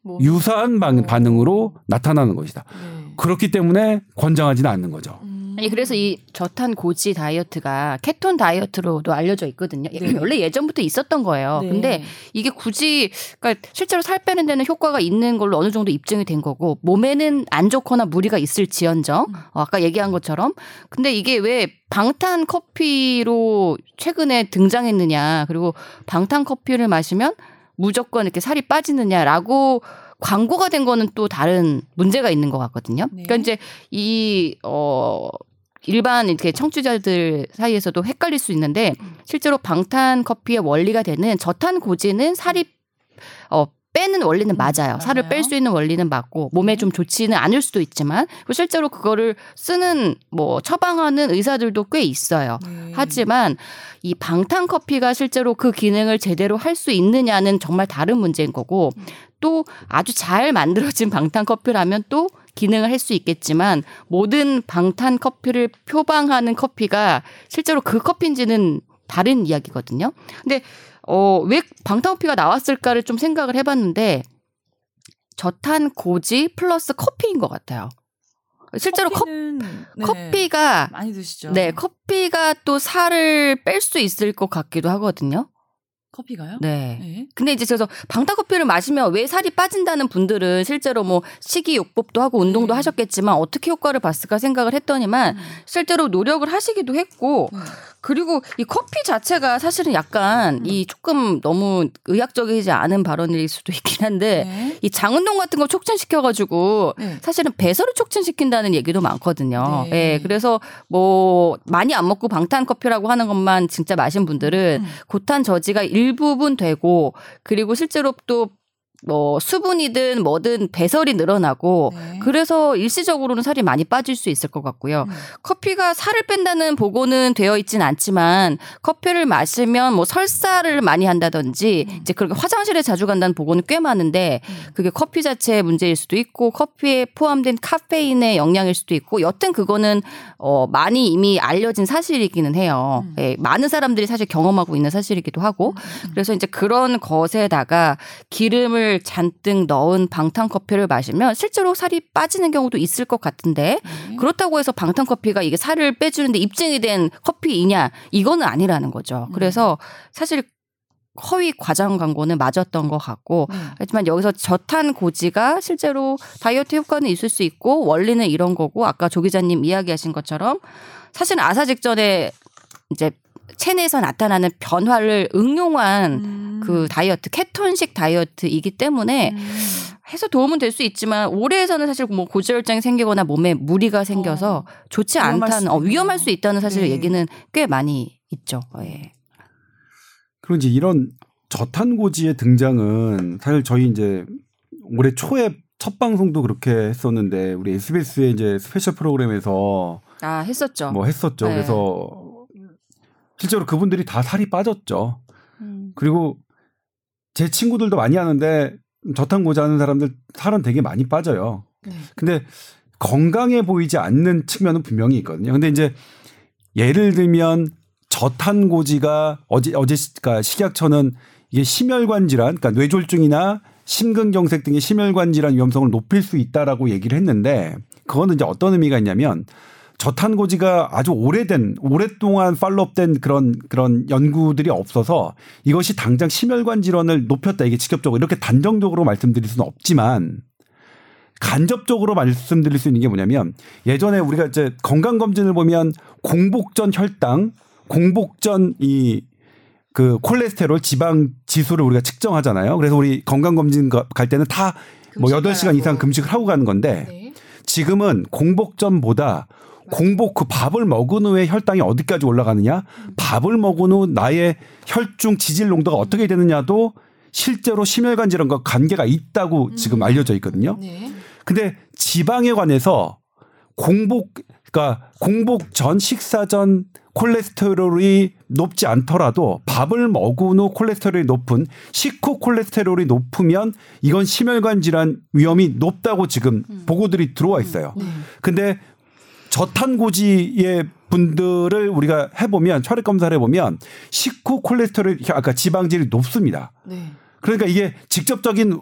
뭐. 유사한 반, 반응으로 나타나는 것이다. 네. 그렇기 때문에 권장하지는 않는 거죠. 음. 아니 그래서 이 저탄 고지 다이어트가 케톤 다이어트로도 알려져 있거든요. 네. 원래 예전부터 있었던 거예요. 네. 근데 이게 굳이 그러니까 실제로 살 빼는 데는 효과가 있는 걸로 어느 정도 입증이 된 거고 몸에는 안 좋거나 무리가 있을지언정 음. 어, 아까 얘기한 것처럼 근데 이게 왜 방탄 커피로 최근에 등장했느냐 그리고 방탄 커피를 마시면 무조건 이렇게 살이 빠지느냐라고 광고가 된 거는 또 다른 문제가 있는 것 같거든요. 네. 그러니까 이제 이, 어, 일반 이렇게 청취자들 사이에서도 헷갈릴 수 있는데 실제로 방탄 커피의 원리가 되는 저탄 고지는 살이 어 빼는 원리는 음, 맞아요. 살을 맞아요. 뺄수 있는 원리는 맞고 몸에 좀 좋지는 않을 수도 있지만 실제로 그거를 쓰는 뭐 처방하는 의사들도 꽤 있어요. 네. 하지만 이 방탄 커피가 실제로 그 기능을 제대로 할 수 있느냐는 정말 다른 문제인 거고 음. 또 아주 잘 만들어진 방탄 커피라면 또 기능을 할 수 있겠지만 모든 방탄 커피를 표방하는 커피가 실제로 그 커피인지는 다른 이야기거든요. 근데 어, 왜 방탄 커피가 나왔을까를 좀 생각을 해봤는데 저탄 고지 플러스 커피인 것 같아요. 실제로 커, 커피는, 네. 커피가 많이 드시죠. 네, 커피가 또 살을 뺄 수 있을 것 같기도 하거든요. 커피가요? 네. 네. 근데 이제 그래서 방탄커피를 마시면 왜 살이 빠진다는 분들은 실제로 뭐 식이요법도 하고 운동도 네. 하셨겠지만 어떻게 효과를 봤을까 생각을 했더니만 음. 실제로 노력을 하시기도 했고 네. 그리고 이 커피 자체가 사실은 약간 음. 이 조금 너무 의학적이지 않은 발언일 수도 있긴 한데 네. 이 장운동 같은 거 촉진시켜가지고 네. 사실은 배설을 촉진시킨다는 얘기도 많거든요. 네. 예, 그래서 뭐 많이 안 먹고 방탄 커피라고 하는 것만 진짜 마신 분들은 음. 고탄 저지가 일 부분 되고 그리고 실제로 또 뭐 수분이든 뭐든 배설이 늘어나고 네. 그래서 일시적으로는 살이 많이 빠질 수 있을 것 같고요. 음. 커피가 살을 뺀다는 보고는 되어 있진 않지만 커피를 마시면 뭐 설사를 많이 한다든지 음. 이제 그렇게 화장실에 자주 간다는 보고는 꽤 많은데 음. 그게 커피 자체의 문제일 수도 있고 커피에 포함된 카페인의 영향일 수도 있고 여튼 그거는 어 많이 이미 알려진 사실이기는 해요. 음. 예, 많은 사람들이 사실 경험하고 있는 사실이기도 하고 음. 그래서 이제 그런 것에다가 기름을 잔뜩 넣은 방탄 커피를 마시면 실제로 살이 빠지는 경우도 있을 것 같은데 네. 그렇다고 해서 방탄 커피가 이게 살을 빼주는데 입증이 된 커피이냐 이거는 아니라는 거죠. 음. 그래서 사실 허위 과장 광고는 맞았던 것 같고 네. 하지만 여기서 저탄 고지가 실제로 다이어트 효과는 있을 수 있고 원리는 이런 거고 아까 조 기자님 이야기하신 것처럼 사실은 아사 직전에 이제 체내에서 나타나는 변화를 응용한 음. 그 다이어트 케톤식 다이어트이기 때문에 음. 해서 도움은 될 수 있지만 오래에서는 사실 뭐 고지혈증이 생기거나 몸에 무리가 생겨서 어, 좋지 않다는 어. 위험할 수 있다는 사실 네. 얘기는 꽤 많이 있죠. 예. 그리고 이제 이런 저탄고지의 등장은 사실 저희 이제 올해 초에 첫 방송도 그렇게 했었는데 우리 SBS의 이제 스페셜 프로그램에서 아 했었죠. 뭐 했었죠. 네. 그래서 실제로 그분들이 다 살이 빠졌죠. 음. 그리고 제 친구들도 많이 하는데 저탄고지 하는 사람들 살은 되게 많이 빠져요. 네. 근데 건강해 보이지 않는 측면은 분명히 있거든요. 근데 이제 예를 들면 저탄고지가 어제 어제 시- 그러니까 식약처는 이게 심혈관 질환, 그러니까 뇌졸중이나 심근경색 등의 심혈관 질환 위험성을 높일 수 있다라고 얘기를 했는데 그거는 이제 어떤 의미가 있냐면 저탄고지가 아주 오래된 오랫동안 팔로업된 그런 그런 연구들이 없어서 이것이 당장 심혈관 질환을 높였다 이게 직접적으로 이렇게 단정적으로 말씀드릴 수는 없지만 간접적으로 말씀드릴 수 있는 게 뭐냐면 예전에 우리가 이제 건강 검진을 보면 공복전 혈당, 공복전 이 그 콜레스테롤 지방 지수를 우리가 측정하잖아요. 그래서 우리 건강 검진 갈 때는 다뭐 금식을 8시간 이상. 금식을 하고 가는 건데 네. 지금은 공복 전보다 공복 그 밥을 먹은 후에 혈당이 어디까지 올라가느냐, 밥을 먹은 후 나의 혈중 지질 농도가 어떻게 되느냐도 실제로 심혈관 질환과 관계가 있다고 지금 알려져 있거든요. 네. 근데 지방에 관해서 공복 그러니까 공복 전 식사 전 콜레스테롤이 높지 않더라도 밥을 먹은 후 콜레스테롤이 높은 식후 콜레스테롤이 높으면 이건 심혈관 질환 위험이 높다고 지금 보고들이 들어와 있어요. 네. 근데 저탄고지의 분들을 우리가 해보면 혈액 검사를 해보면 식후 콜레스테롤 아까 지방질이 높습니다. 네. 그러니까 이게 직접적인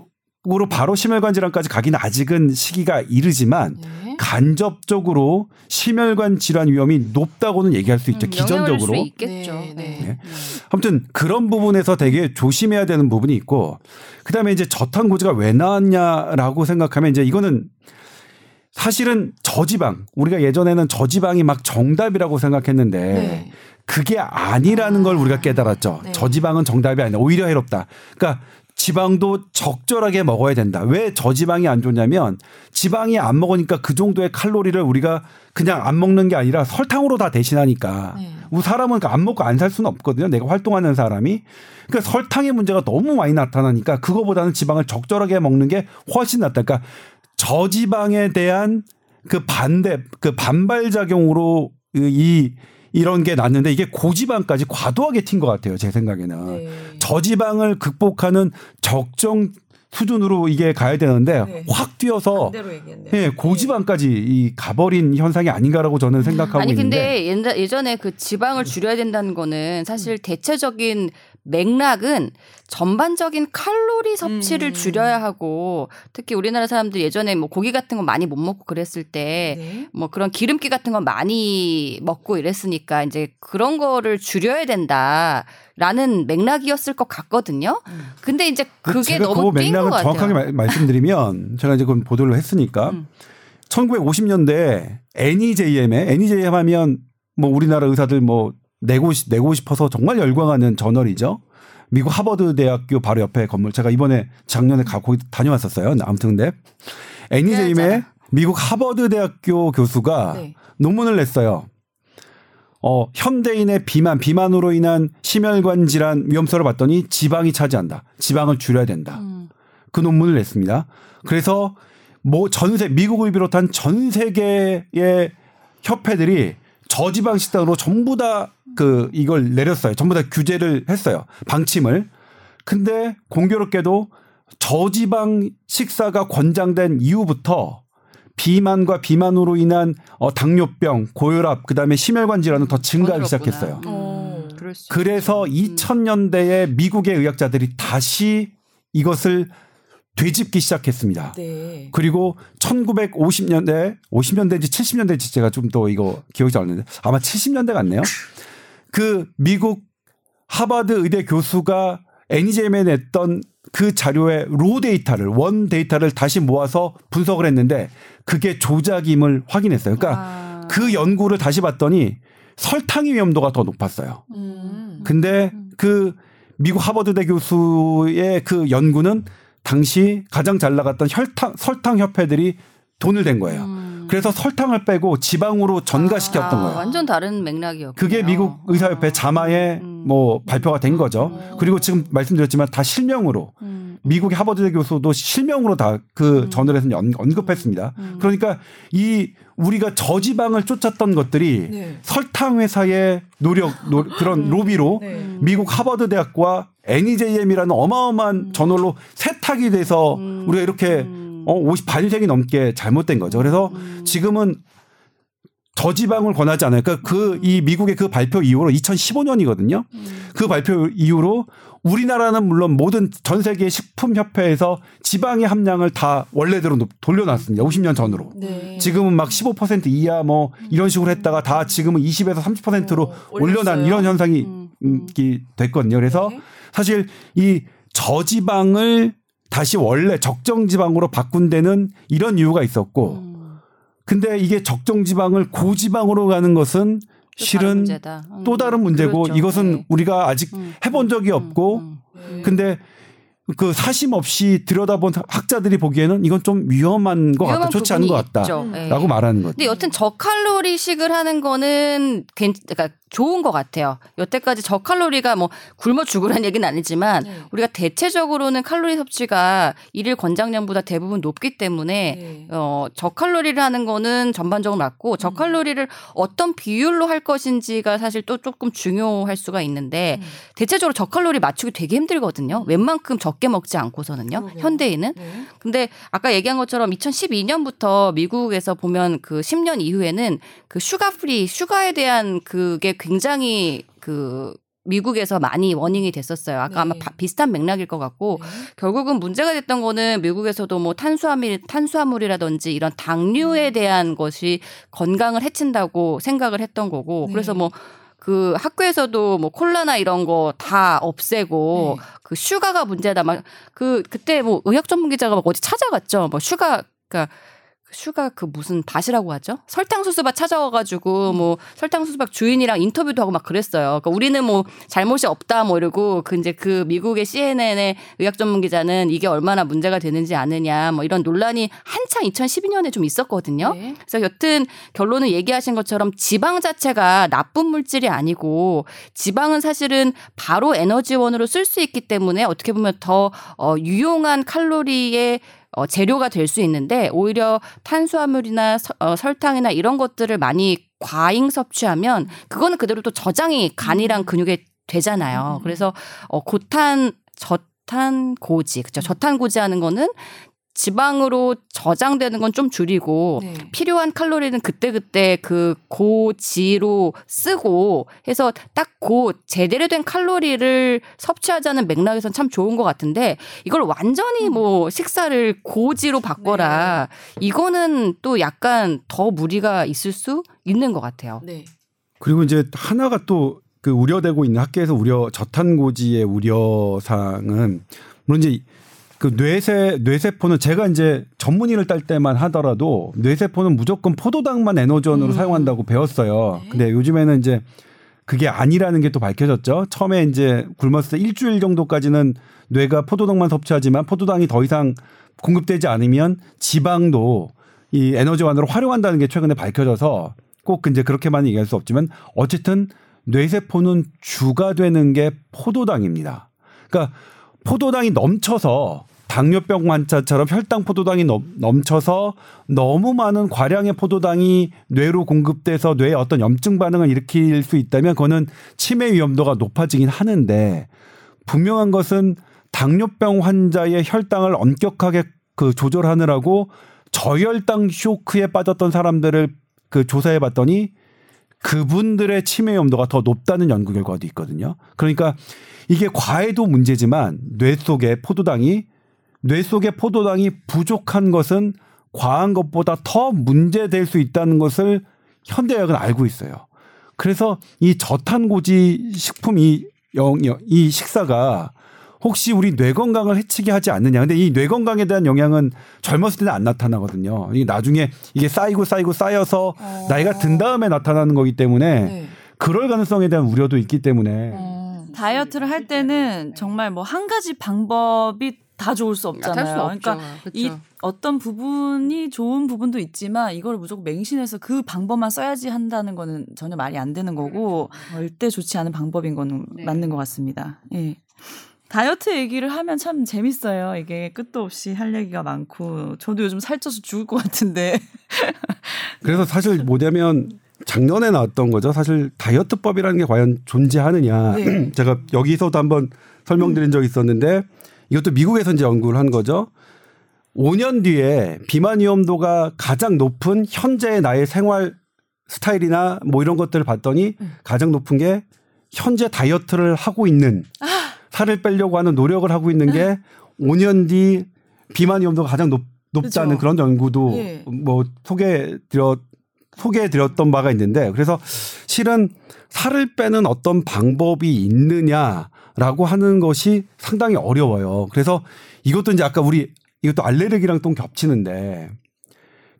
으로 바로 심혈관 질환까지 가기는 아직은 시기가 이르지만 네. 간접적으로 심혈관 질환 위험이 높다고는 얘기할 수 있죠. 음, 기전적으로. 수 있겠죠. 네, 네. 네. 아무튼 그런 부분에서 되게 조심해야 되는 부분이 있고 그다음에 이제 저탄고지가 왜 나왔냐라고 생각하면 이제 이거는 사실은 저지방 우리가 예전에는 저지방이 막 정답이라고 생각했는데 네. 그게 아니라는 걸 우리가 깨달았죠. 네. 저지방은 정답이 아니라 오히려 해롭다. 그러니까 지방도 적절하게 먹어야 된다. 왜 저지방이 안 좋냐면 지방이 안 먹으니까 그 정도의 칼로리를 우리가 그냥 안 먹는 게 아니라 설탕으로 다 대신하니까 네. 우리 사람은 그안 먹고 안 살 수는 없거든요. 내가 활동하는 사람이. 그러니까 설탕의 문제가 너무 많이 나타나니까 그거보다는 지방을 적절하게 먹는 게 훨씬 낫다. 그러니까 저지방에 대한 그 반대, 그 반발 작용으로 이 이런 게 났는데 이게 고지방까지 과도하게 튄 것 같아요. 제 생각에는. 네. 저지방을 극복하는 적정 수준으로 이게 가야 되는데 네. 확 뛰어서. 예, 고지방까지 이 가버린 현상이 아닌가라고 저는 생각하고 아니 있는데 근데 옛날- 예전에 그 지방을 줄여야 된다는 거는 사실 대체적인 맥락은 전반적인 칼로리 섭취를 음. 줄여야 하고 특히 우리나라 사람들 예전에 뭐 고기 같은 거 많이 못 먹고 그랬을 때 네. 뭐 그런 기름기 같은 거 많이 먹고 이랬으니까 이제 그런 거를 줄여야 된다라는 맥락이었을 것 같거든요. 음. 근데 이제 근데 그게 제가 너무 그 뛴것 맥락을 같아요. 정확하게 말- 말씀드리면 제가 이제 그건 보도를 했으니까 음. 1950년대 NEJM에 NEJM 하면 뭐 우리나라 의사들 뭐 내고 싶- 내고 싶어서 정말 열광하는 저널이죠. 미국 하버드 대학교 바로 옆에 건물 제가 이번에 작년에 가 거기 다녀왔었어요. 아무튼 근데 NEJM의 그래야잖아. 미국 하버드 대학교 교수가 네. 논문을 냈어요. 어, 현대인의 비만, 비만으로 인한 심혈관 질환 위험성을 봤더니 지방이 차지한다. 지방을 줄여야 된다. 음. 그 논문을 냈습니다. 그래서 뭐 전세 미국을 비롯한 전 세계의 협회들이 저지방 식단으로 전부 다 그 이걸 내렸어요. 전부 다 규제를 했어요. 방침을. 근데 공교롭게도 저지방 식사가 권장된 이후부터 비만과 비만으로 인한 어, 당뇨병, 고혈압, 그다음에 심혈관 질환은 더 증가하기. 시작했어요. 어. 음, 그래서 있죠. 2000년대에 미국의 의학자들이 다시 이것을 되짚기 시작했습니다. 네. 그리고 1950년대, 50년대인지 70년대인지 제가 좀 더 이거 기억이 잘 안 나는데 아마 70년대 같네요. 그 미국 하버드 의대 교수가 NEJM에 냈던 그 자료의 로 데이터를 원 데이터를 다시 모아서 분석을 했는데 그게 조작임을 확인했어요. 그러니까 아. 그 연구를 다시 봤더니 설탕의 위험도가 더 높았어요. 음. 근데 그 미국 하버드대 교수의 그 연구는 당시 가장 잘 나갔던 혈탕 설탕 협회들이 돈을 댄 거예요. 음. 그래서 설탕을 빼고 지방으로 전가시켰던 아, 거예요. 완전 다른 맥락이었고. 그게 미국 의사협회 자마에 음. 뭐 발표가 된 거죠. 그리고 지금 말씀드렸지만 다 실명으로 음. 미국의 하버드대 교수도 실명으로 다 그 저널에서 연- 언급했습니다. 음. 그러니까 이 우리가 저지방을 쫓았던 것들이 네. 설탕 회사의 노력 노- 그런 로비로 네. 미국 하버드 대학과 NEJM이라는 어마어마한 저널로 세탁이 돼서 음. 우리가 이렇게 어 50, 반생이 넘게 잘못된 거죠. 그래서 음. 지금은 저지방을 권하지 않아요. 그러니까 그 이 미국의 그 발표 이후로 2015년이거든요. 음. 그 발표 이후로 우리나라는 물론 모든 전 세계 식품 협회에서 지방의 함량을 다 원래대로 높- 돌려놨습니다. 50년 전으로. 네. 지금은 막 15% 이하 뭐 이런 식으로 했다가 다 지금은 20에서 30%로 어, 올려난. 이런 현상이 음, 음, 이 됐거든요. 그래서 네. 사실 이 저지방을 다시 원래 적정 지방으로 바꾼 데는 이런 이유가 있었고 음. 근데 이게 적정 지방을 고지방으로 가는 것은 실은. 음. 또 다른 문제고 그렇죠. 이것은 네. 우리가 아직 음, 해본 적이 음, 없고 음. 네. 근데 그 사심 없이 들여다본 학자들이 보기에는 이건 좀 위험한 것 같다, 위험한 좋지 않은 것. 같다라고 예. 말하는 거죠. 근데 여튼 저칼로리식을 하는 거는 괜, 그러니까 좋은 것 같아요. 여태까지 저칼로리가 뭐 굶어 죽으라는 얘기는 아니지만 네. 우리가 대체적으로는 칼로리 섭취가 일일 권장량보다 대부분 높기 때문에 네. 어, 저칼로리를 하는 거는 전반적으로 맞고 저칼로리를 어떤 비율로 할 것인지가 사실 또 조금 중요할 수가 있는데 음. 대체적으로 저칼로리 맞추기 되게 힘들거든요. 웬만큼 적게 먹지 않고서는요. 그러게요. 현대인은. 네. 근데 아까 얘기한 것처럼 2012년부터 미국에서 보면 그 10년 이후에는 그 sugar free, sugar에 대한 그게 굉장히 그 미국에서 많이 warning이 됐었어요. 아까 네. 아마 바- 비슷한 맥락일 것 같고 결국은 문제가 됐던 거는 미국에서도 뭐 탄수화물 탄수화물이라든지 이런 당류에 대한 것이 건강을 해친다고 생각을 했던 거고 네. 그래서 뭐그 학교에서도 뭐 콜라나 이런 거 다 없애고 네. 그 슈가가 문제다 막 그 그때 뭐 의학 전문 기자가 막 어디 찾아갔죠. 뭐 sugar 그러니까 sugar 그 무슨 밭이라고 하죠? 설탕수수밭 찾아와가지고 뭐 설탕수수밭 주인이랑 인터뷰도 하고 막 그랬어요. 그러니까 우리는 뭐 잘못이 없다 뭐 이러고 그 이제 그 미국의 CNN의 의학 전문 기자는 이게 얼마나 문제가 되는지 아느냐 뭐 이런 논란이 한창 2012년에 좀 있었거든요. 네. 그래서 여튼 결론은 얘기하신 것처럼 지방 자체가 나쁜 물질이 아니고 지방은 사실은 바로 에너지원으로 쓸 수 있기 때문에 어떻게 보면 더 어, 유용한 칼로리의 어, 재료가 될 수 있는데 오히려 탄수화물이나 서- 어, 설탕이나 이런 것들을 많이 과잉 섭취하면 그거는 그대로 또 저장이 간이랑 근육에 되잖아요. 그래서 어, 고탄 저 탄 고지 그죠 저탄 고지하는 거는 지방으로 저장되는 건 좀 줄이고 네. 필요한 칼로리는 그때그때 그 고지로 쓰고 해서 딱 고 제대로 된 칼로리를 섭취하자는 맥락에선 참 좋은 것 같은데 이걸 완전히 뭐 식사를 고지로 바꿔라 이거는 또 약간 더 무리가 있을 수 있는 것 같아요. 네. 그리고 이제 하나가 또 그 우려되고 있는 학계에서 우려 저탄고지의 우려 사항은 물론 이제 그 뇌세 뇌세포는 제가 이제 전문의를 딸 때만 하더라도 뇌세포는 무조건 포도당만 에너지원으로 음. 사용한다고 배웠어요. 네. 근데 요즘에는 이제 그게 아니라는 게 또 밝혀졌죠. 처음에 이제 굶었을 때 일주일 정도까지는 뇌가 포도당만 섭취하지만 포도당이 더 이상 공급되지 않으면 지방도 이 에너지원으로 활용한다는 게 최근에 밝혀져서 꼭 이제 그렇게만 얘기할 수 없지만 어쨌든 뇌세포는 주가 되는 게 포도당입니다. 그러니까 포도당이 넘쳐서 당뇨병 환자처럼 혈당 포도당이 넘, 넘쳐서 너무 많은 과량의 포도당이 뇌로 공급돼서 뇌에 어떤 염증 반응을 일으킬 수 있다면 그거는 치매 위험도가 높아지긴 하는데 분명한 것은 당뇨병 환자의 혈당을 엄격하게 그 조절하느라고 저혈당 쇼크에 빠졌던 사람들을 그 조사해 봤더니 그분들의 치매 위험도가 더 높다는 연구 결과도 있거든요. 그러니까 이게 과해도 문제지만 뇌 속에 포도당이 뇌 속에 포도당이 부족한 것은 과한 것보다 더 문제될 수 있다는 것을 현대의학은 알고 있어요. 그래서 이 저탄고지 식품 이, 영, 이 식사가 혹시 우리 뇌 건강을 해치게 하지 않느냐. 근데 이 뇌 건강에 대한 영향은 젊었을 때는 안 나타나거든요. 이게 나중에 이게 쌓이고 쌓이고 쌓여서 어. 나이가 든 다음에 나타나는 거기 때문에 네. 그럴 가능성에 대한 우려도 있기 때문에 어. 다이어트를 할 때는 정말 뭐 한 가지 방법이 다 좋을 수 없잖아요. 수 없죠. 그러니까 이 그쵸. 어떤 부분이 좋은 부분도 있지만 이걸 무조건 맹신해서 그 방법만 써야지 한다는 거는 전혀 말이 안 되는 거고 절대 좋지 않은 방법인 거는 네. 맞는 것 같습니다. 예. 다이어트 얘기를 하면 참 재밌어요. 이게 끝도 없이 할 얘기가 많고 저도 요즘 살쪄서 죽을 것 같은데 그래서 사실 뭐냐면 작년에 나왔던 거죠. 사실 다이어트법이라는 게 과연 존재하느냐. 네. 제가 여기서도 한번 설명드린 적이 있었는데 이것도 미국에서 이제 연구를 한 거죠. 5년 뒤에 비만 위험도가 가장 높은 현재의 나의 생활 스타일이나 뭐 이런 것들을 봤더니 가장 높은 게 현재 다이어트를 하고 있는 살을 빼려고 하는 노력을 하고 있는 게 5년 뒤 비만 위험도가 가장 높, 그죠. 그런 연구도 예. 뭐 소개해 드렸 소개해 드렸던 바가 있는데 그래서 실은 살을 빼는 어떤 방법이 있느냐 라고 하는 것이 상당히 어려워요. 그래서 이것도 이제 아까 우리 이것도 알레르기랑 또 겹치는데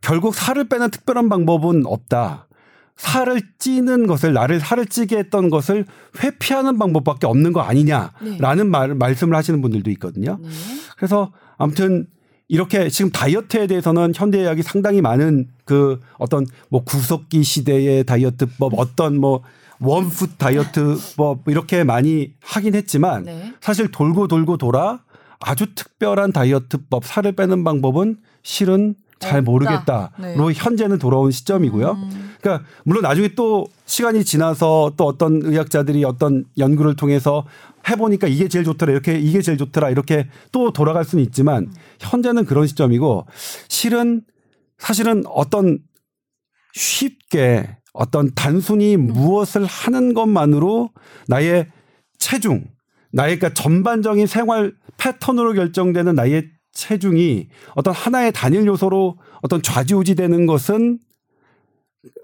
결국 살을 빼는 특별한 방법은 없다. 살을 찌는 것을 나를 살을 찌게 했던 것을 회피하는 방법밖에 없는 거 아니냐라는 말, 말씀을 하시는 분들도 있거든요. 네. 그래서 아무튼 이렇게 지금 다이어트에 대해서는 현대의학이 상당히 많은 그 어떤 뭐 구석기 시대의 다이어트법 어떤 뭐 원푸드 다이어트법 이렇게 많이 하긴 했지만 네. 사실 돌고 돌고 돌아 아주 특별한 다이어트법 살을 빼는 방법은 실은 잘 없다. 모르겠다로 네. 현재는 돌아온 시점이고요. 음. 그러니까 물론 나중에 또 시간이 지나서 또 어떤 의학자들이 어떤 연구를 통해서 해보니까 이게 제일 좋더라 이렇게 이게 제일 좋더라 이렇게 또 돌아갈 수는 있지만 현재는 그런 시점이고 실은 사실은 어떤 쉽게 어떤 단순히 무엇을 하는 것만으로 나의 체중, 나의 그러니까 전반적인 생활 패턴으로 결정되는 나의 체중이 어떤 하나의 단일 요소로 어떤 좌지우지되는 것은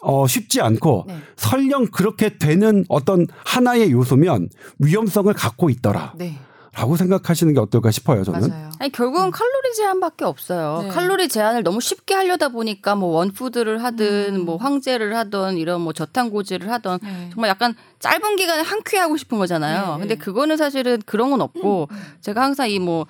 어 쉽지 않고 네. 설령 그렇게 되는 어떤 하나의 요소면 위험성을 갖고 있더라. 네. 라고 생각하시는 게 어떨까 싶어요, 저는. 맞아요. 아니 결국은 칼로리 제한밖에 없어요. 네. 칼로리 제한을 너무 쉽게 하려다 보니까 뭐 원푸드를 하든 음. 뭐 황제를 하든 이런 뭐 저탄고지를 하든 네. 정말 약간 짧은 기간에 한 큐 하고 싶은 거잖아요. 네, 근데 네. 그거는 사실은 그런 건 없고 제가 항상 이 뭐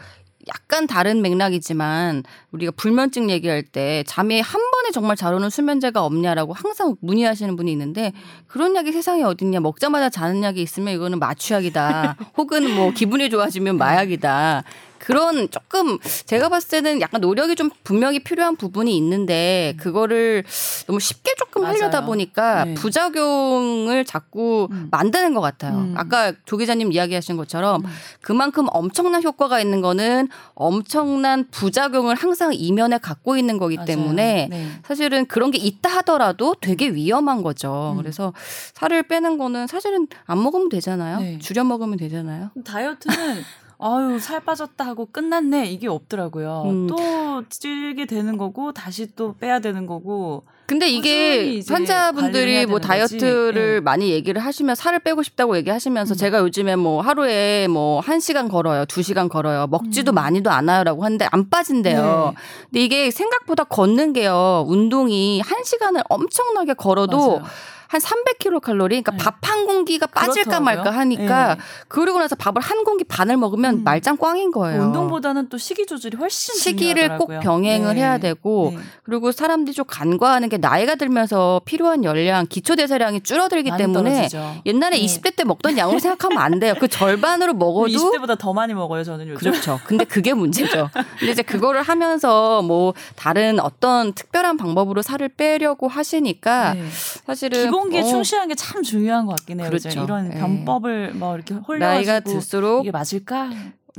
약간 다른 맥락이지만 우리가 불면증 얘기할 때 잠이 한 번에 정말 잘 오는 수면제가 없냐라고 항상 문의하시는 분이 있는데 그런 약이 세상에 어딨냐 먹자마자 자는 약이 있으면 이거는 마취약이다 혹은 뭐 기분이 좋아지면 마약이다 그런 조금 제가 봤을 때는 약간 노력이 좀 분명히 필요한 부분이 있는데 그거를 너무 쉽게 조금 맞아요. 하려다 보니까 네. 부작용을 자꾸 음. 만드는 것 같아요. 음. 아까 조 기자님 이야기하신 것처럼 그만큼 엄청난 효과가 있는 거는 엄청난 부작용을 항상 이면에 갖고 있는 거기. 때문에 네. 사실은 그런 게 있다 하더라도 되게 위험한 거죠. 음. 그래서 살을 빼는 거는 사실은 안 먹으면 되잖아요. 네. 줄여 먹으면 되잖아요. 다이어트는 아유 살 빠졌다 하고 끝났네 이게 없더라고요. 음. 또 찌게 되는 거고 다시 또 빼야 되는 거고. 근데 이게 환자분들이 뭐. 다이어트를 네. 많이 얘기를 하시면 살을 빼고 싶다고 얘기하시면서 음. 제가 요즘에 뭐 하루에 뭐 1시간 걸어요. 2시간 걸어요. 먹지도 음. 많이도 않아요라고 하는데 안 빠진대요. 네. 근데 이게 생각보다 걷는 게요. 운동이 1시간을 엄청나게 걸어도 맞아요. 한 300kcal 그러니까 네. 밥한 공기가 빠질까 그렇더라고요. 말까 하니까 네. 그러고 나서 밥을 한 공기 반을 먹으면 음. 말짱 꽝인 거예요. 운동보다는 또 식이 조절이 훨씬 시기를 꼭 중요하더라고요. 병행을 네. 해야 되고 네. 그리고 사람들이 좀 간과하는 게 나이가 들면서 필요한 열량, 기초 대사량이 줄어들기 때문에 떨어지죠. 옛날에 네. 20대 때 먹던 양으로 생각하면 안 돼요. 그 절반으로 먹어도 20대보다 더 많이 먹어요 저는 요즘. 그렇죠. 근데 그게 문제죠. 근데 이제 그거를 하면서 뭐 다른 어떤 특별한 방법으로 살을 빼려고 하시니까 네. 사실은 기본기에 어, 충실한 게 참 중요한 것 같긴 해요. 그렇죠. 이런 네. 변법을 뭐 이렇게 홀려가지고 나이가 들수록 이게 맞을까?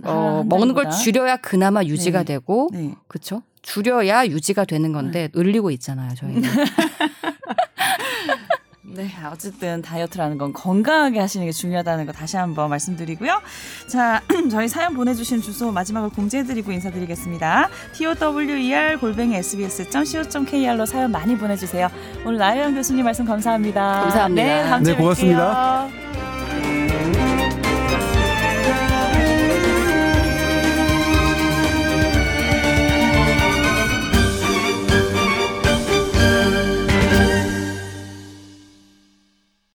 어, 먹는 걸 줄여야 그나마 유지가 네. 되고 네. 그렇죠. 줄여야 유지가 되는 건데 늘리고 있잖아요, 저희는. 네, 어쨌든 다이어트라는 건 건강하게 하시는 게 중요하다는 거 다시 한번 말씀드리고요. 자, 저희 사연 보내주신 주소 마지막으로 공지해드리고 인사드리겠습니다. tower 골뱅이 sbs.co.kr로 사연 많이 보내주세요. 오늘 나혜영 교수님 말씀 감사합니다. 감사합니다. 네, 다음 주에 네, 고맙습니다. 뵐게요.